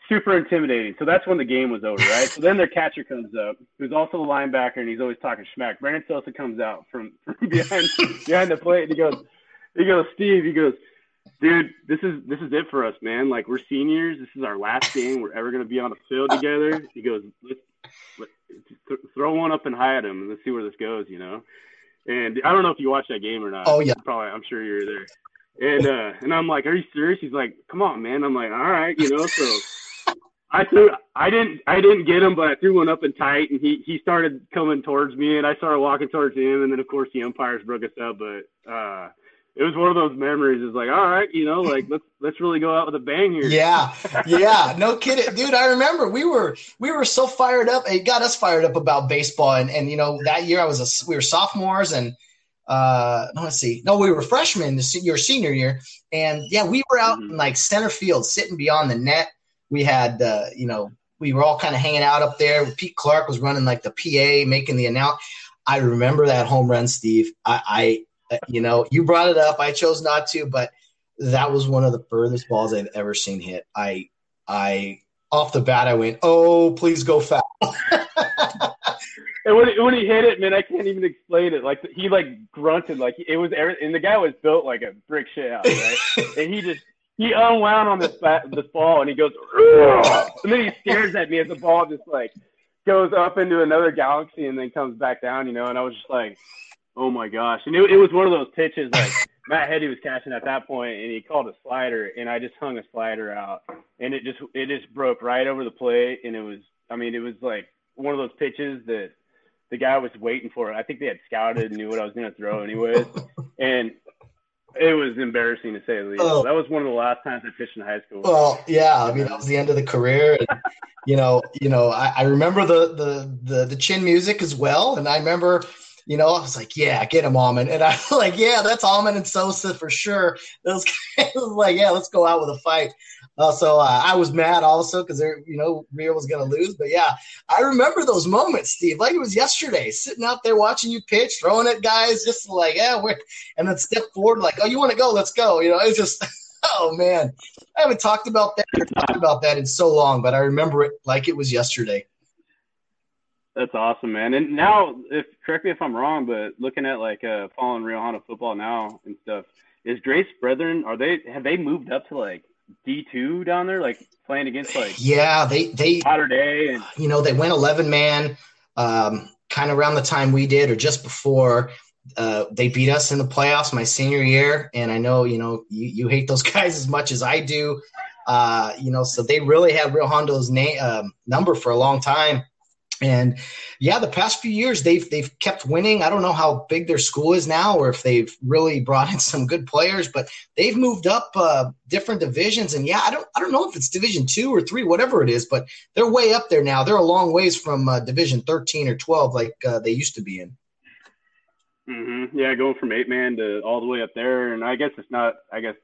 super intimidating. So that's when the game was over, right? So then their catcher comes up, who's also a linebacker, and he's always talking smack. Brandon Sosa comes out from, from behind behind the plate, and he goes, he goes, Steve, he goes, dude, this is this is it for us, man. Like we're seniors. This is our last game we're ever gonna be on the field together. He goes, let's, let, th- throw one up and hide him, and let's see where this goes, you know. And I don't know if you watched that game or not. Oh yeah, probably. I'm sure you're there. And uh, and I'm like, are you serious? He's like, come on, man. I'm like, all right, you know. So I threw, I didn't, I didn't get him, but I threw one up and tight, and he he started coming towards me, and I started walking towards him, and then of course the umpires broke us up, but. uh it was one of those memories. It's like, all right, you know, like let's let's really go out with a bang here. Yeah, yeah, no kidding, dude. I remember we were we were so fired up. It got us fired up about baseball, and and you know that year I was a we were sophomores, and uh, let's see, no, we were freshmen your senior year, and yeah, we were out mm-hmm. in like center field, sitting beyond the net. We had, uh, you know, we were all kind of hanging out up there. Pete Clark was running like the PA, making the announce. I remember that home run, Steve. I, I you know, you brought it up. I chose not to, but that was one of the furthest balls I've ever seen hit. I, I, off the bat, I went, "Oh, please go foul." and when he, when he hit it, man, I can't even explain it. Like he like grunted, like it was, and the guy was built like a brick shit house, right? and he just he unwound on this bat, this ball, and he goes, Ugh! and then he stares at me as the ball just like goes up into another galaxy and then comes back down, you know. And I was just like, Oh my gosh! And it, it was one of those pitches like Matt Hetty was catching at that point, and he called a slider, and I just hung a slider out, and it just it just broke right over the plate, and it was I mean it was like one of those pitches that the guy was waiting for. I think they had scouted and knew what I was going to throw anyways, and it was embarrassing to say the least. Oh. That was one of the last times I pitched in high school. Well, yeah, I mean that was the end of the career. And, you know, you know, I, I remember the, the the the chin music as well, and I remember you know, I was like, yeah, get him Almond. And I was like, yeah, that's Almond and Sosa for sure. Those was like, yeah, let's go out with a fight. Uh, so uh, I was mad also because you know Rio was going to lose. But yeah, I remember those moments, Steve, like it was yesterday, sitting out there watching you pitch, throwing at guys, just like yeah, we're and then step forward like, oh, you want to go? Let's go. You know, it's just oh man, I haven't talked about that talked about that in so long, but I remember it like it was yesterday. That's awesome, man. And now, if correct me if I'm wrong, but looking at like uh, following Rio Hondo football now and stuff, is Grace Brethren are they have they moved up to like D two down there, like playing against like yeah they they Mater Dei and you know they went eleven man, um, kind of around the time we did or just before. Uh, they beat us in the playoffs my senior year, and I know you know you, you hate those guys as much as I do. Uh, you know, so they really had Rio Hondo's name um, number for a long time and yeah, the past few years they've they've kept winning. I don't know how big their school is now, or if they've really brought in some good players, but they've moved up uh, different divisions. And yeah, I don't I don't know if it's Division two or three, whatever it is, but they're way up there now. They're a long ways from uh, Division thirteen or twelve like uh, they used to be in. Mm-hmm. Yeah, going from eight man to all the way up there, and I guess it's not. I guess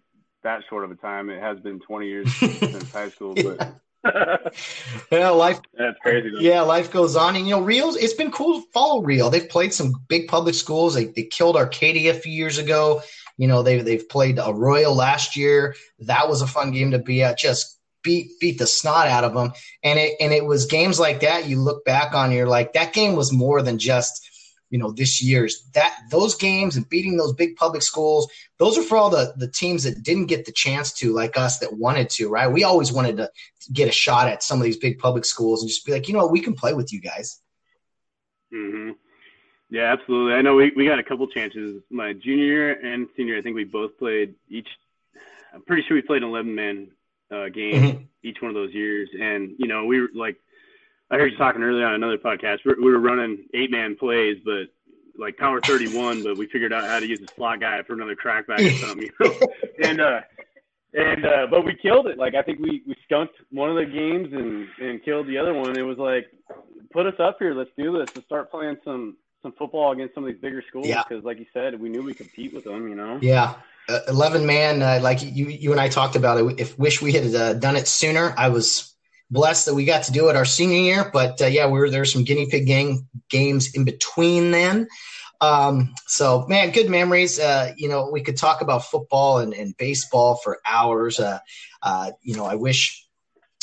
that short of a time. It has been twenty years since high school, but yeah, life. That's crazy. Though. Yeah, life goes on, and you know, Rio's. It's been cool to follow Rio. They've played some big public schools. They they killed Arcadia a few years ago. You know, they they've played Arroyo last year. That was a fun game to be at. Just beat beat the snot out of them, and it and it was games like that. You look back on, you're like, that game was more than just you know this year's that those games and beating those big public schools those are for all the the teams that didn't get the chance to like us that wanted to right? We always wanted to get a shot at some of these big public schools and just be like you know we can play with you guys. Mm-hmm. yeah absolutely. I know we, we got a couple chances. My junior year and senior i think we both played each i'm pretty sure we played an 11 man uh, game mm-hmm. each one of those years. And you know we were like I heard you talking earlier on another podcast. We were running eight man plays, but like power 31, but we figured out how to use a slot guy for another crackback or something, you know? and, uh, and, uh, but we killed it. Like, I think we, we skunked one of the games and, and killed the other one. It was like, put us up here. Let's do this. Let's start playing some, some football against some of these bigger schools. Yeah. Cause like you said, we knew we compete with them, you know? Yeah. Uh, 11 man, uh, like you, you and I talked about it. If wish we had uh, done it sooner, I was, blessed that we got to do it our senior year. But uh, yeah, we were there some guinea pig gang games in between then. Um, so man, good memories. Uh, you know, we could talk about football and, and baseball for hours. Uh, uh you know, I wish,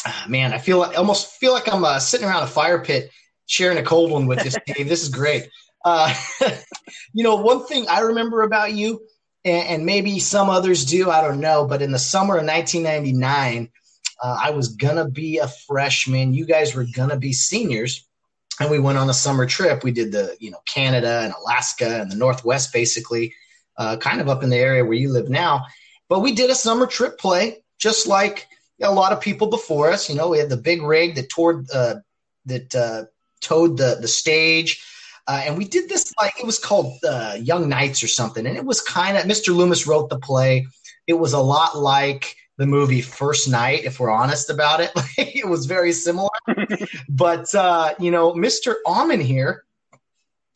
uh, man, I feel I almost feel like I'm uh, sitting around a fire pit sharing a cold one with you, Steve. this is great. you know, one thing I remember about you, and, and maybe some others do, I don't know, but in the summer of 1999, uh, I was gonna be a freshman. You guys were gonna be seniors, and we went on a summer trip. We did the you know Canada and Alaska and the Northwest, basically, uh, kind of up in the area where you live now. But we did a summer trip play, just like a lot of people before us. You know, we had the big rig that towed uh, that uh, towed the the stage. Uh, and we did this like it was called uh, Young Knights or something, and it was kind of Mr. Loomis wrote the play. It was a lot like the movie First Knight, if we're honest about it. it was very similar. but, uh, you know, Mr. Almond here,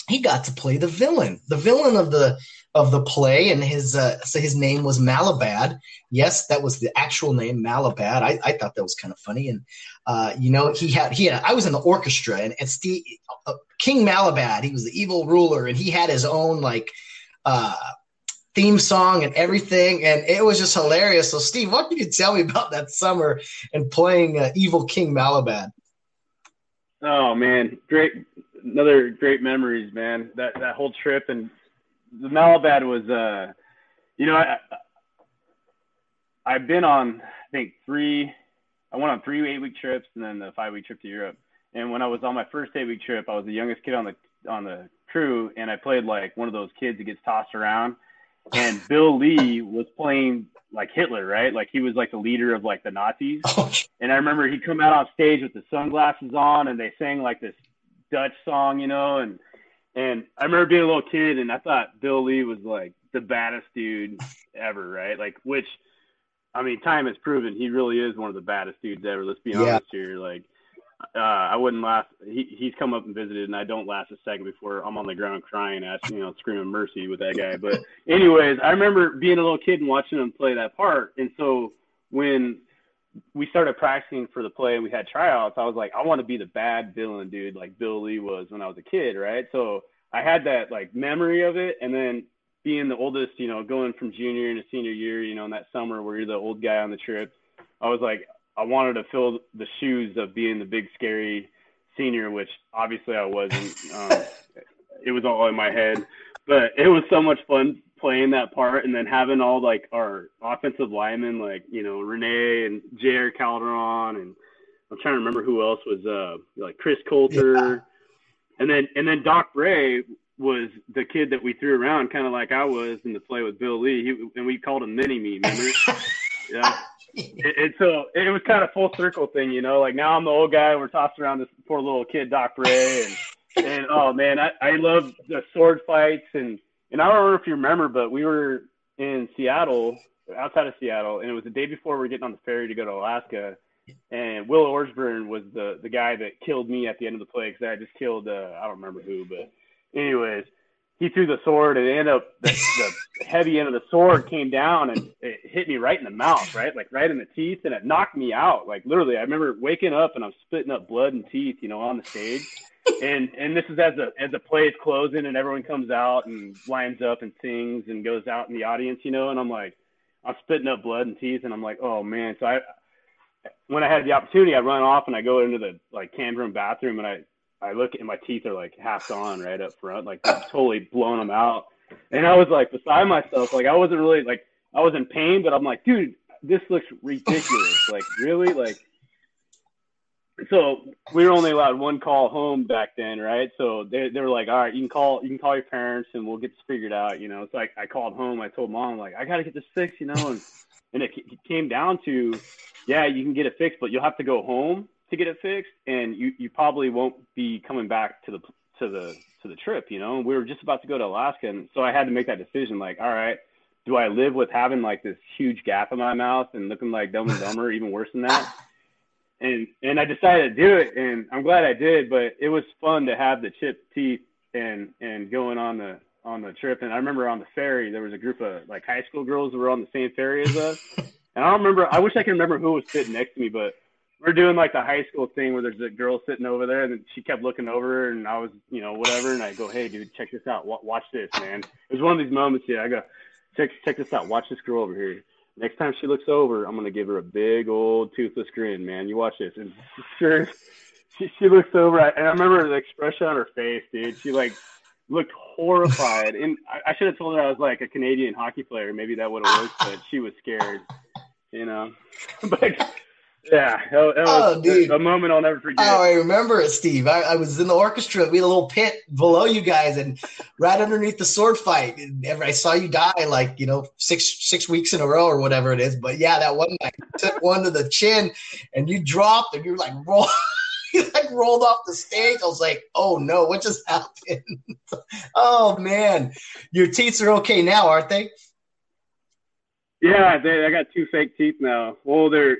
he got to play the villain, the villain of the of the play, and his uh, so his name was Malabad. Yes, that was the actual name, Malabad. I, I thought that was kind of funny, and uh, you know he had he had I was in the orchestra, and it's the uh, King Malabad. He was the evil ruler, and he had his own like uh, theme song and everything, and it was just hilarious. So, Steve, what can you tell me about that summer and playing uh, Evil King Malabad? Oh man, great! Another great memories, man. That that whole trip and the Malabad was, uh, you know, I, I've been on I think three. I went on three eight week trips and then the five week trip to Europe. And when I was on my first eight week trip, I was the youngest kid on the on the crew, and I played like one of those kids that gets tossed around and Bill Lee was playing like Hitler, right? Like he was like the leader of like the Nazis. Oh. And I remember he'd come out on stage with the sunglasses on, and they sang like this Dutch song, you know, and and I remember being a little kid, and I thought Bill Lee was like the baddest dude ever, right? Like which. I mean, time has proven he really is one of the baddest dudes ever. Let's be honest here. Like, uh, I wouldn't last. He, he's come up and visited, and I don't last a second before I'm on the ground crying, asking, you know, screaming mercy with that guy. But anyways, I remember being a little kid and watching him play that part. And so when we started practicing for the play and we had tryouts, I was like, I want to be the bad villain dude, like Bill Lee was when I was a kid, right? So I had that like memory of it, and then being the oldest, you know, going from junior into senior year, you know, in that summer where you're the old guy on the trip, I was like, I wanted to fill the shoes of being the big scary senior, which obviously I wasn't. Um, it was all in my head, but it was so much fun playing that part and then having all like our offensive linemen, like you know Renee and J.R. Calderon, and I'm trying to remember who else was uh like Chris Coulter, yeah. and then and then Doc Bray was the kid that we threw around, kind of like I was in the play with Bill Lee, he, and we called him Mini Me. Remember? yeah. And so it was kind of full circle thing, you know. Like now I'm the old guy. We're tossing around this poor little kid, Doc Bray, and and oh man, I I love the sword fights and and I don't know if you remember, but we were in Seattle, outside of Seattle, and it was the day before we were getting on the ferry to go to Alaska. And Will Orsburn was the the guy that killed me at the end of the play because I just killed uh, I don't remember who, but anyways, he threw the sword and it ended up the, the heavy end of the sword came down and it hit me right in the mouth, right? Like right in the teeth and it knocked me out. Like literally, I remember waking up and I'm spitting up blood and teeth, you know, on the stage. And and this is as the as the play is closing and everyone comes out and lines up and sings and goes out in the audience, you know, and I'm like I'm spitting up blood and teeth and I'm like, oh man. So I when I had the opportunity, I run off and I go into the like canned room bathroom and I I look and my teeth are like half gone right up front, like totally blown them out. And I was like beside myself, like I wasn't really like I was in pain, but I'm like, dude, this looks ridiculous. like really, like. So we were only allowed one call home back then, right? So they they were like, all right, you can call you can call your parents and we'll get this figured out, you know. So I I called home. I told mom like I got to get this fixed, you know, and and it, it came down to, yeah, you can get it fixed, but you'll have to go home to get it fixed, and you you probably won't be coming back to the to the to the trip. You know, we were just about to go to Alaska, and so I had to make that decision. Like, all right, do I live with having like this huge gap in my mouth and looking like Dumb and Dumber, even worse than that? And and I decided to do it, and I'm glad I did. But it was fun to have the chipped teeth and and going on the on the trip. And I remember on the ferry there was a group of like high school girls that were on the same ferry as us. And I don't remember. I wish I could remember who was sitting next to me, but we're doing like the high school thing where there's a girl sitting over there and she kept looking over and I was, you know, whatever. And I go, Hey dude, check this out. Watch this, man. It was one of these moments. Yeah. I go, check, check this out. Watch this girl over here. Next time she looks over, I'm going to give her a big old toothless grin, man. You watch this. And sure, she, she looks over and I remember the expression on her face, dude. She like looked horrified. and I, I should have told her I was like a Canadian hockey player. Maybe that would have worked, but she was scared, you know, but yeah, that, that oh, was oh, dude. a moment I'll never forget. Oh, I remember it, Steve. I, I, was in the orchestra. We had a little pit below you guys, and right underneath the sword fight. And I saw you die like you know six six weeks in a row or whatever it is. But yeah, that one night took one to the chin, and you dropped, and you like roll. you like rolled off the stage. I was like, "Oh no, what just happened?" oh man, your teeth are okay now, aren't they? Yeah, they, I got two fake teeth now. Well, they're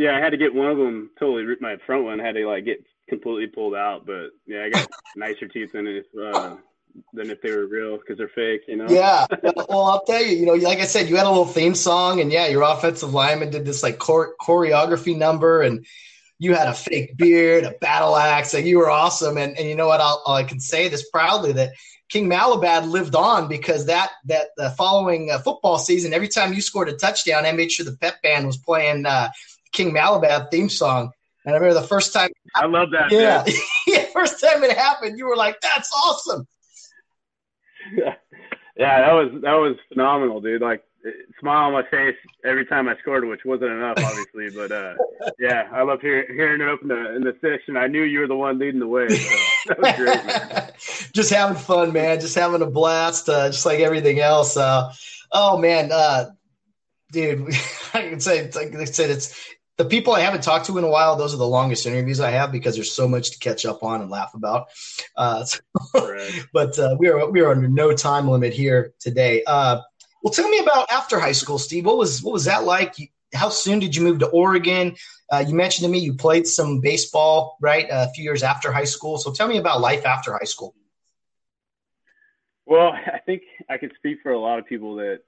yeah, I had to get one of them totally. Ripped my front one had to like get completely pulled out, but yeah, I got nicer teeth than if uh, than if they were real because they're fake, you know. Yeah, well, I'll tell you, you know, like I said, you had a little theme song, and yeah, your offensive lineman did this like chore- choreography number, and you had a fake beard, a battle axe, and you were awesome. And and you know what? I'll, I can say this proudly that King Malabad lived on because that that the following uh, football season, every time you scored a touchdown, I made sure the pep band was playing uh, King Malabad theme song. And I remember the first time. I love that. Yeah. yeah. First time it happened, you were like, that's awesome. Yeah. Yeah. That was, that was phenomenal, dude. Like, smile on my face every time I scored, which wasn't enough, obviously. but uh, yeah, I love hear, hearing it up in the in the section. I knew you were the one leading the way. So that was great, man. just having fun, man. Just having a blast, uh, just like everything else. Uh, oh man, uh, dude, I can say, like I said, it's the people I haven't talked to in a while, those are the longest interviews I have because there's so much to catch up on and laugh about. Uh, so, right. But uh, we are we are under no time limit here today. Uh, well, tell me about after high school, Steve. What was what was that like? How soon did you move to Oregon? Uh, you mentioned to me you played some baseball, right, a few years after high school. So tell me about life after high school. Well, I think I could speak for a lot of people that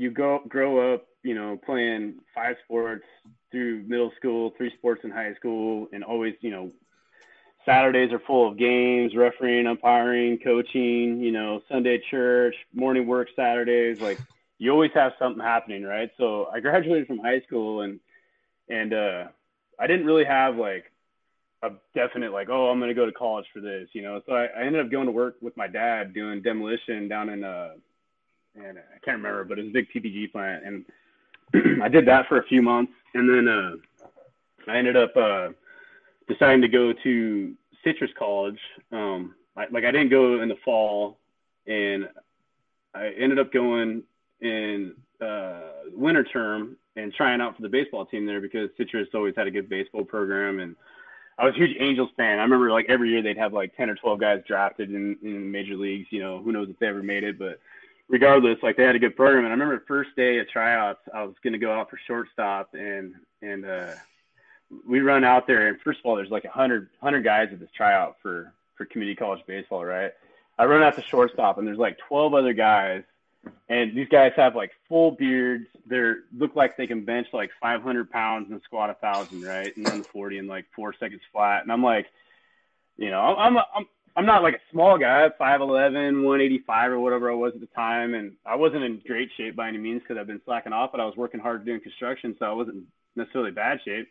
you go grow up you know, playing five sports, through middle school, three sports in high school, and always, you know, Saturdays are full of games, refereeing, umpiring, coaching, you know, Sunday church, morning work Saturdays. Like you always have something happening, right? So I graduated from high school and and uh I didn't really have like a definite like, oh, I'm gonna go to college for this, you know. So I, I ended up going to work with my dad doing demolition down in uh and I can't remember, but it was a big PPG plant and I did that for a few months and then uh I ended up uh deciding to go to Citrus College. Um, I, like I didn't go in the fall, and I ended up going in uh, winter term and trying out for the baseball team there because Citrus always had a good baseball program, and I was a huge Angels fan. I remember like every year they'd have like ten or twelve guys drafted in, in major leagues. You know, who knows if they ever made it, but regardless, like they had a good program. And I remember the first day of tryouts, I was going to go out for shortstop, and and uh, we run out there, and first of all, there's like a hundred hundred guys at this tryout for for community college baseball, right? I run out to shortstop, and there's like 12 other guys, and these guys have like full beards. They look like they can bench like 500 pounds and squat a thousand, right? And then 40 in like four seconds flat. And I'm like, you know, I'm I'm I'm not like a small guy, 5'11", 185 or whatever I was at the time, and I wasn't in great shape by any means because I've been slacking off, but I was working hard doing construction, so I wasn't necessarily bad shape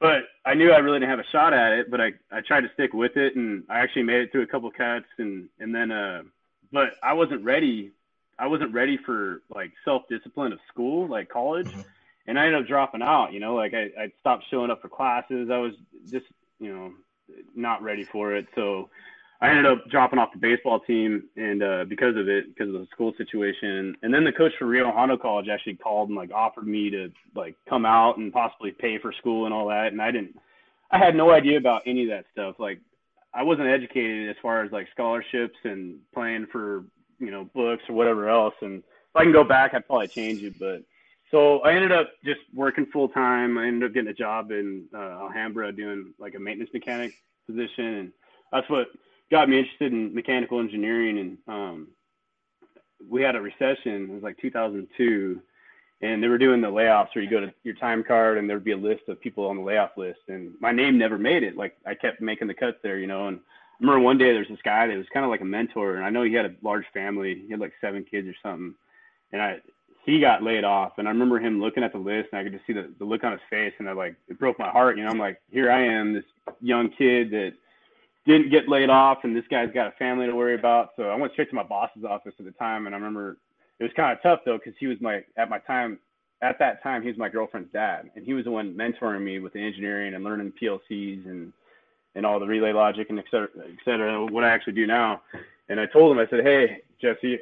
but I knew I really didn't have a shot at it. But I I tried to stick with it, and I actually made it through a couple cuts, and and then uh, but I wasn't ready. I wasn't ready for like self discipline of school, like college, mm-hmm. and I ended up dropping out. You know, like I I stopped showing up for classes. I was just you know not ready for it, so I ended up dropping off the baseball team and uh, because of it, because of the school situation. And then the coach for Rio Hondo College actually called and like offered me to like come out and possibly pay for school and all that. And I didn't, I had no idea about any of that stuff. Like I wasn't educated as far as like scholarships and playing for you know books or whatever else. And if I can go back, I'd probably change it. But so I ended up just working full time. I ended up getting a job in uh, Alhambra doing like a maintenance mechanic position, and that's what got me interested in mechanical engineering and um, we had a recession it was like 2002 and they were doing the layoffs where you go to your time card and there'd be a list of people on the layoff list and my name never made it. Like i kept making the cuts there you know and I remember one day there's this guy that was kind of like a mentor and i know he had a large family he had like seven kids or something and i he got laid off and i remember him looking at the list and i could just see the, the look on his face and i like it broke my heart you know i'm like here i am this young kid that didn't get laid off, and this guy's got a family to worry about. So I went straight to my boss's office at the time, and I remember it was kind of tough though because he was my at my time at that time he was my girlfriend's dad, and he was the one mentoring me with the engineering and learning PLCs and and all the relay logic and et cetera, et cetera, what I actually do now. And I told him, I said, hey, Jesse,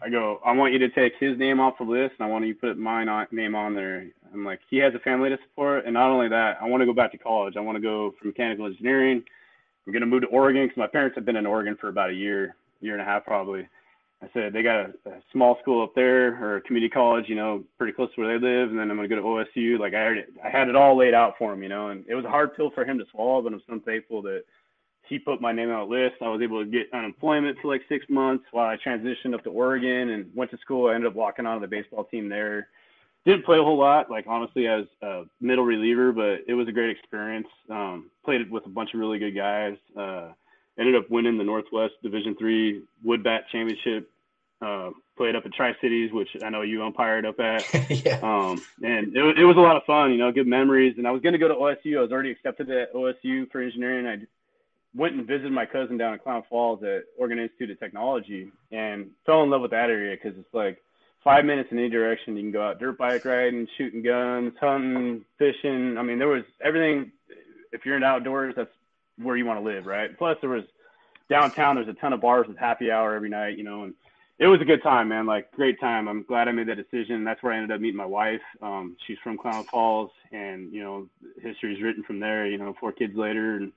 I go, I want you to take his name off the list, and I want you to put my name on there. I'm like, he has a family to support, and not only that, I want to go back to college. I want to go for mechanical engineering I'm gonna move to Oregon because my parents have been in Oregon for about a year, year and a half probably. I said they got a, a small school up there or a community college, you know, pretty close to where they live, and then I'm gonna go to OSU. Like I already, I had it all laid out for him, you know, and it was a hard pill for him to swallow, but I'm so thankful that he put my name on the list. I was able to get unemployment for like six months while I transitioned up to Oregon and went to school. I ended up walking onto the baseball team there didn't play a whole lot, like honestly, as a middle reliever, but it was a great experience. Um, played it with a bunch of really good guys. Uh, ended up winning the Northwest Division Three Wood Bat Championship. Uh, played up at Tri Cities, which I know you umpired up at. yeah. Um, and it, it was a lot of fun, you know, good memories. And I was going to go to OSU. I was already accepted at OSU for engineering. I went and visited my cousin down in Klamath Falls at Oregon Institute of Technology and fell in love with that area because it's like five minutes in any direction. You can go out dirt bike riding, shooting guns, hunting, fishing. I mean, there was everything. If you're in outdoors, that's where you want to live, right? Plus, there was downtown. There's a ton of bars with happy hour every night, you know, and it was a good time, man. Like great time. I'm glad I made that decision. That's where I ended up meeting my wife. Um, she's from Klamath Falls, and you know, history's written from there. You know, four kids later, and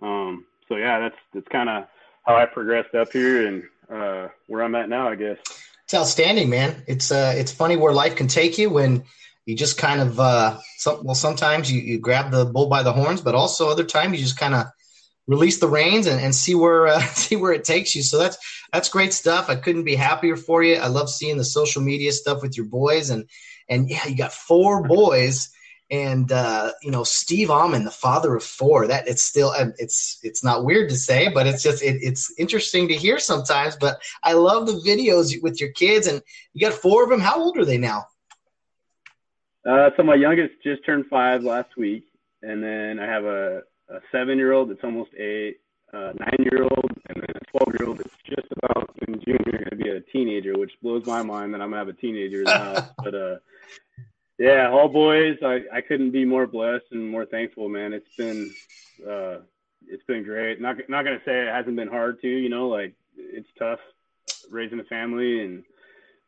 um, so yeah, that's that's kind of how I progressed up here and uh, where I'm at now, I guess. It's outstanding, man. It's uh, it's funny where life can take you when you just kind of uh, some, well, sometimes you, you grab the bull by the horns, but also other times you just kind of release the reins and, and see where uh, see where it takes you. So that's that's great stuff. I couldn't be happier for you. I love seeing the social media stuff with your boys and and yeah, you got four boys and uh, you know Steve Almond, the father of four. That it's still it's it's not weird to say, but it's just it, it's interesting to hear sometimes. But I love the videos with your kids, and you got four of them. How old are they now? Uh, so my youngest just turned five last week, and then I have a, a seven-year-old that's almost eight, a nine-year-old, and then a twelve-year-old that's just about in June going to be a teenager, which blows my mind that I'm gonna have a teenager in the house. But uh, yeah, all boys. I, I couldn't be more blessed and more thankful, man. It's been uh, it's been great. Not not gonna say it hasn't been hard too. You know, like it's tough raising a family and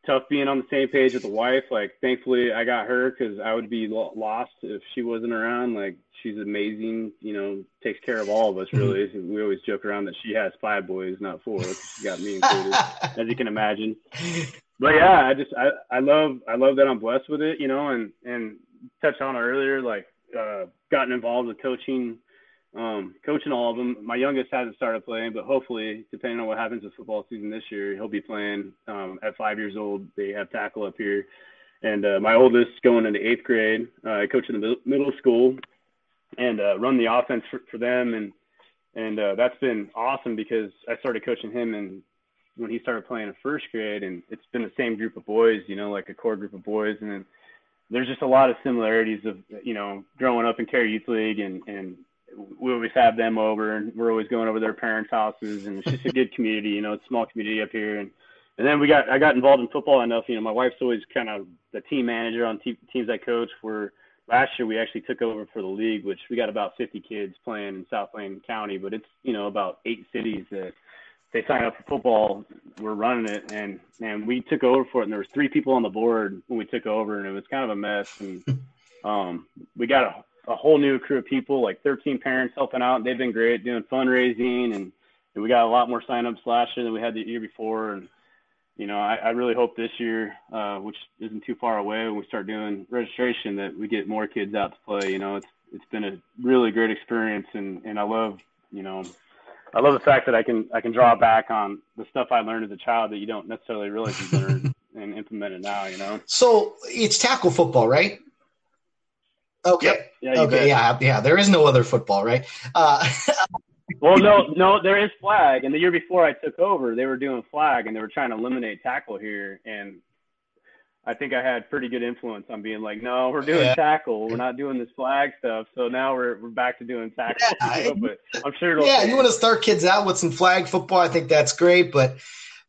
tough being on the same page with the wife. Like, thankfully, I got her because I would be lost if she wasn't around. Like, she's amazing. You know, takes care of all of us. Really, mm-hmm. we always joke around that she has five boys, not four. She got me included, as you can imagine but yeah, I just I, I love I love that I'm blessed with it, you know, and and touched on earlier, like uh, gotten involved with coaching, um, coaching all of them. My youngest hasn't started playing, but hopefully, depending on what happens with football season this year, he'll be playing. Um, at five years old, they have tackle up here, and uh, my oldest going into eighth grade. Uh, I coach in the middle school, and uh, run the offense for, for them, and and uh, that's been awesome because I started coaching him in when he started playing in first grade, and it's been the same group of boys, you know, like a core group of boys, and then there's just a lot of similarities of you know growing up in Kare Youth League, and and we always have them over, and we're always going over their parents' houses, and it's just a good community, you know, it's a small community up here, and and then we got I got involved in football enough, you know, my wife's always kind of the team manager on te- teams I coach. For last year, we actually took over for the league, which we got about 50 kids playing in South Lane County, but it's you know about eight cities that they signed up for football. We're running it, and and we took over for it. And there was three people on the board when we took over, and it was kind of a mess. And um, we got a, a whole new crew of people, like 13 parents helping out. And they've been great doing fundraising, and, and we got a lot more signups last year than we had the year before. And you know, I, I really hope this year, uh, which isn't too far away, when we start doing registration, that we get more kids out to play. You know, it's it's been a really great experience, and and I love you know I love the fact that I can I can draw back on the stuff I learned as a child that you don't necessarily realize you learned and implement it now. You know. So it's tackle football, right? Okay. Yep. Yeah, okay. Bet. Yeah. Yeah. There is no other football, right? Uh, well, no, no, there is flag. And the year before I took over, they were doing flag, and they were trying to eliminate tackle here. And I think I had pretty good influence on being like, no, we're doing yeah. tackle. We're not doing this flag stuff. So now we're, we're back to doing tackle. Yeah, but I'm sure. yeah, you want to start kids out with some flag football. I think that's great. But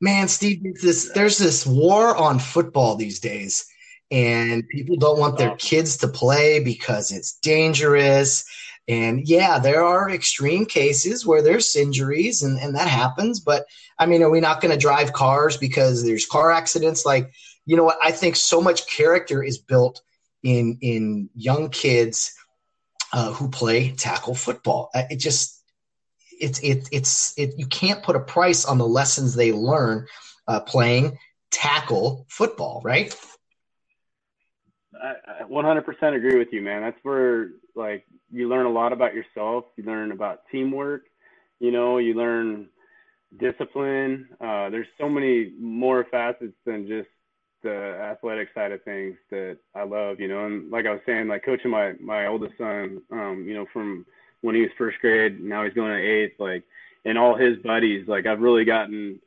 man, Steve, this there's this war on football these days, and people don't want their kids to play because it's dangerous. And yeah, there are extreme cases where there's injuries and, and that happens. But I mean, are we not going to drive cars because there's car accidents? Like, you know what? I think so much character is built in in young kids uh, who play tackle football. Uh, it just it's it, it's it you can't put a price on the lessons they learn uh, playing tackle football, right? I 100% agree with you, man. That's where like you learn a lot about yourself. You learn about teamwork. You know, you learn discipline. Uh, there's so many more facets than just the athletic side of things that I love, you know, and like I was saying, like coaching my my oldest son, um, you know, from when he was first grade, now he's going to eighth, like, and all his buddies, like I've really gotten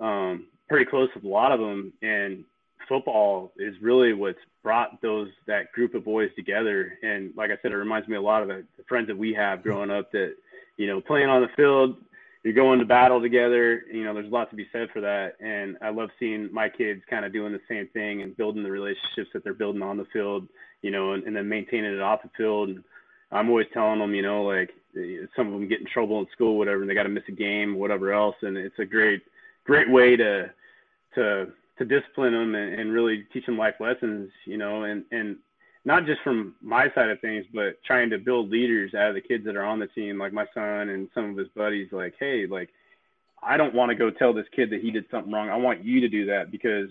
um, pretty close with a lot of them, and football is really what's brought those that group of boys together. And like I said, it reminds me a lot of the, the friends that we have growing up that, you know, playing on the field, you're going to battle together. You know, there's a lot to be said for that. And I love seeing my kids kind of doing the same thing and building the relationships that they're building on the field, you know, and, and then maintaining it off the field. And I'm always telling them, you know, like some of them get in trouble in school, whatever, and they got to miss a game, whatever else. And it's a great, great way to, to, to discipline them and, and really teach them life lessons, you know, and, and not just from my side of things, but trying to build leaders out of the kids that are on the team, like my son and some of his buddies, like, hey, like, I don't want to go tell this kid that he did something wrong. I want you to do that because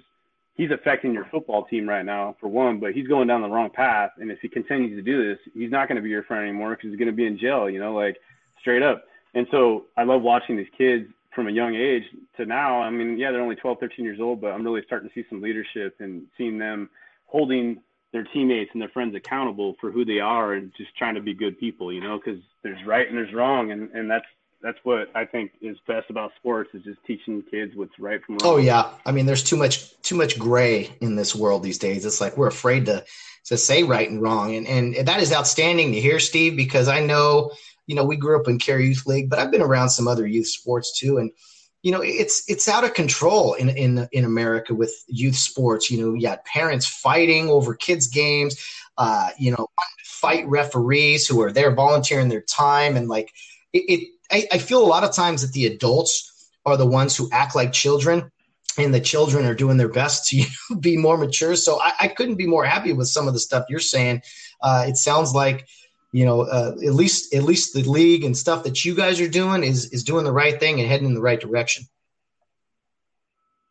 he's affecting your football team right now, for one, but he's going down the wrong path. And if he continues to do this, he's not going to be your friend anymore because he's going to be in jail, you know, like straight up. And so I love watching these kids from a young age to now. I mean, yeah, they're only 12, 13 years old, but I'm really starting to see some leadership and seeing them holding their teammates and their friends accountable for who they are and just trying to be good people, you know, because there's right and there's wrong, and and that's that's what I think is best about sports is just teaching kids what's right from wrong. Oh yeah, I mean, there's too much too much gray in this world these days. It's like we're afraid to to say right and wrong, and and that is outstanding to hear, Steve, because I know you know we grew up in Kare Youth League, but I've been around some other youth sports too, and you know it's it's out of control in in in America with youth sports. You know, you got parents fighting over kids games. Uh, you know, fight referees who are there volunteering their time and like it, it I, I feel a lot of times that the adults are the ones who act like children and the children are doing their best to be more mature. So I, I, couldn't be more happy with some of the stuff you're saying. Uh, it sounds like you know uh, at least at least the league and stuff that you guys are doing is is doing the right thing and heading in the right direction.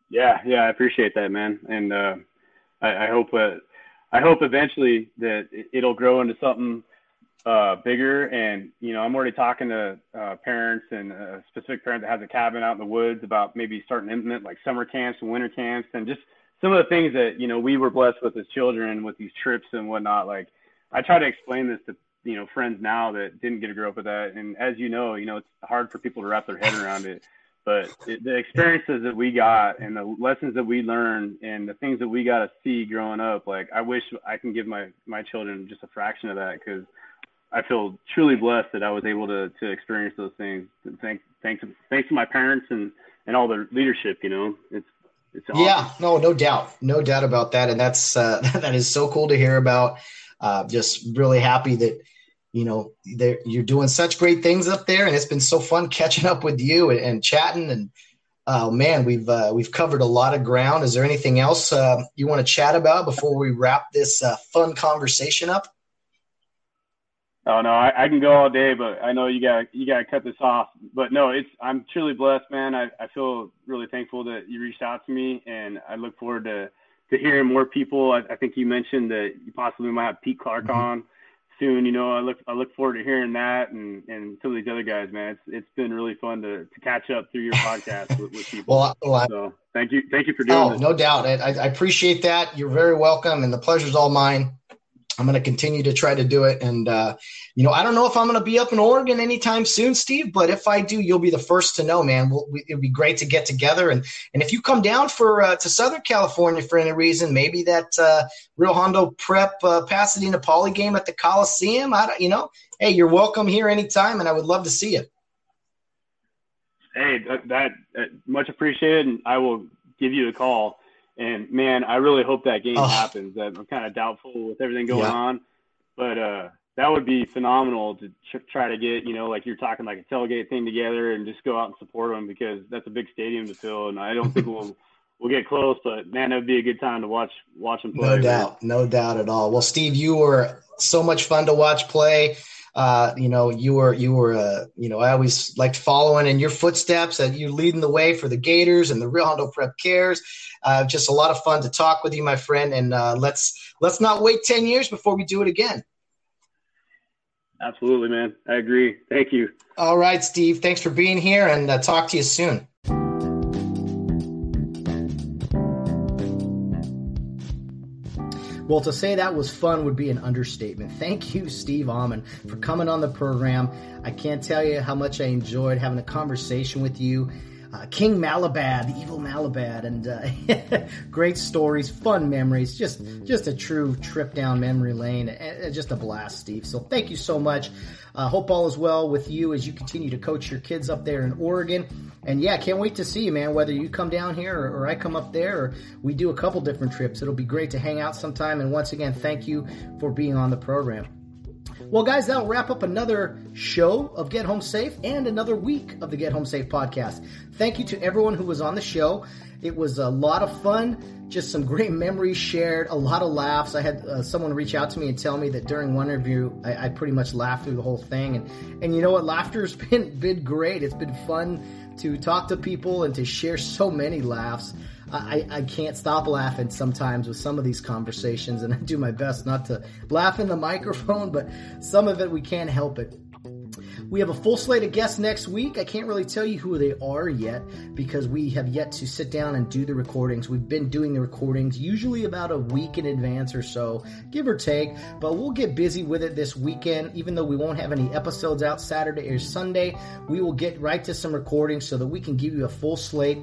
Yeah, yeah, I appreciate that, man, and uh, I, I, hope uh, I hope eventually that it'll grow into something uh, bigger. And, you know, I'm already talking to uh, parents and a specific parent that has a cabin out in the woods about maybe starting implement like summer camps and winter camps and just some of the things that, you know, we were blessed with as children with these trips and whatnot. Like I try to explain this to, you know, friends now that didn't get to grow up with that. And as you know, you know, it's hard for people to wrap their head around it. But it, the experiences that we got and the lessons that we learned and the things that we got to see growing up, like I wish I can give my my children just a fraction of that because I feel truly blessed that I was able to to experience those things. Thanks thanks thanks to my parents and and all the leadership. You know, it's it's awesome. yeah, no, no doubt, no doubt about that, and that's uh, that is so cool to hear about. Uh, just really happy that you know you're doing such great things up there, and it's been so fun catching up with you and, and chatting. And oh man, we've uh, we've covered a lot of ground. Is there anything else uh, you want to chat about before we wrap this uh, fun conversation up? Oh no, I, I can go all day, but I know you got you got to cut this off. But no, it's I'm truly blessed, man. I, I feel really thankful that you reached out to me, and I look forward to to hearing more people. I, I think you mentioned that you possibly might have Pete Clark mm-hmm. on soon. You know, I look I look forward to hearing that, and and some of these other guys, man. It's it's been really fun to to catch up through your podcast with, with people. well, well so thank you thank you for doing. Oh, this. no doubt. I, I appreciate that. You're very welcome, and the pleasure's all mine. I'm going to continue to try to do it. And, uh, you know, I don't know if I'm going to be up in Oregon anytime soon, Steve, but if I do, you'll be the first to know, man. We'll, we, it'd be great to get together. And, and if you come down for, uh, to Southern California for any reason, maybe that, uh, Rio Hondo Prep, uh, Pasadena Poly game at the Coliseum, I you know, hey, you're welcome here anytime and I would love to see you. Hey, that, that much appreciated. And I will give you a call and man, I really hope that game oh. happens. I'm kind of doubtful with everything going yeah. on, but uh, that would be phenomenal to ch- try to get, you know, like you're talking like a tailgate thing together and just go out and support them because that's a big stadium to fill. And I don't think we'll we'll get close, but man, it would be a good time to watch watch them play. No doubt, no doubt at all. Well, Steve, you were so much fun to watch play. Uh, you know, you were you were uh, you know, I always liked following in your footsteps that you're leading the way for the Gators and the Rio Hondo Prep Cares. Uh, just a lot of fun to talk with you, my friend, and uh, let's let's not wait ten years before we do it again. Absolutely, man. I agree. Thank you. All right, Steve. Thanks for being here, and uh, talk to you soon. Well, to say that was fun would be an understatement. Thank you, Steve Ammann, for coming on the program. I can't tell you how much I enjoyed having a conversation with you. Uh, King Malabad, the evil Malabad, and uh, great stories, fun memories, just just a true trip down memory lane, and just a blast, Steve. So thank you so much. Uh, hope all is well with you as you continue to coach your kids up there in Oregon. And yeah, can't wait to see you, man. Whether you come down here or, or, I come up there, or we do a couple different trips, it'll be great to hang out sometime. And once again, thank you for being on the program. Well, guys, that'll wrap up another show of Get Home Safe and another week of the Get Home Safe podcast. Thank you to everyone who was on the show. It was a lot of fun, just some great memories shared, a lot of laughs. I had uh, someone reach out to me and tell me that during one interview, I, I pretty much laughed through the whole thing. And, and you know what? Laughter's been, been great. It's been fun to talk to people and to share so many laughs. I, I can't stop laughing sometimes with some of these conversations, and I do my best not to laugh in the microphone, but some of it we can't help it. We have a full slate of guests next week. I can't really tell you who they are yet because we have yet to sit down and do the recordings. We've been doing the recordings usually about a week in advance or so, give or take, but we'll get busy with it this weekend. Even though we won't have any episodes out Saturday or Sunday, we will get right to some recordings so that we can give you a full slate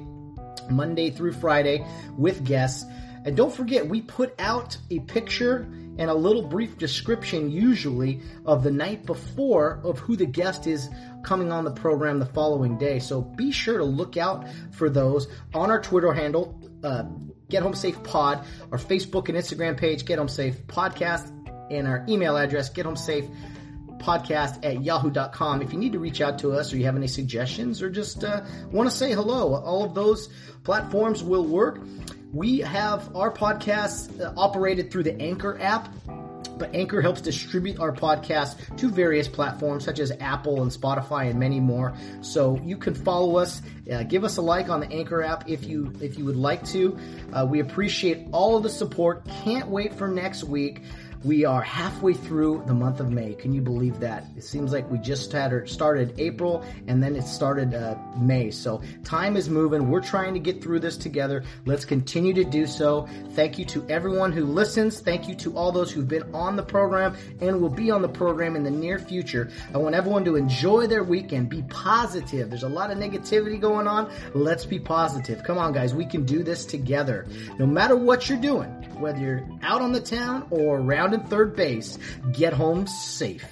Monday through Friday with guests. And don't forget, we put out a picture and a little brief description, usually, of the night before of who the guest is coming on the program the following day. So be sure to look out for those on our Twitter handle, uh, Get Home Safe Pod, our Facebook and Instagram page, Get Home Safe Podcast, and our email address, Get Home Safe podcast at yahoo.com. If you need to reach out to us or you have any suggestions or just uh, want to say hello, all of those platforms will work. We have our podcast uh, operated through the Anchor app but Anchor helps distribute our podcast to various platforms such as Apple and Spotify and many more. So you can follow us, uh, give us a like on the Anchor app if you if you would like to. Uh, we appreciate all of the support. Can't wait for next week. We are halfway through the month of May. Can you believe that? It seems like we just had started April and then it started uh, May. So time is moving. We're trying to get through this together. Let's continue to do so. Thank you to everyone who listens. Thank you to all those who've been on the program and will be on the program in the near future. I want everyone to enjoy their weekend. Be positive. There's a lot of negativity going on. Let's be positive. Come on, guys. We can do this together. No matter what you're doing, whether you're out on the town or around in third base, get home safe.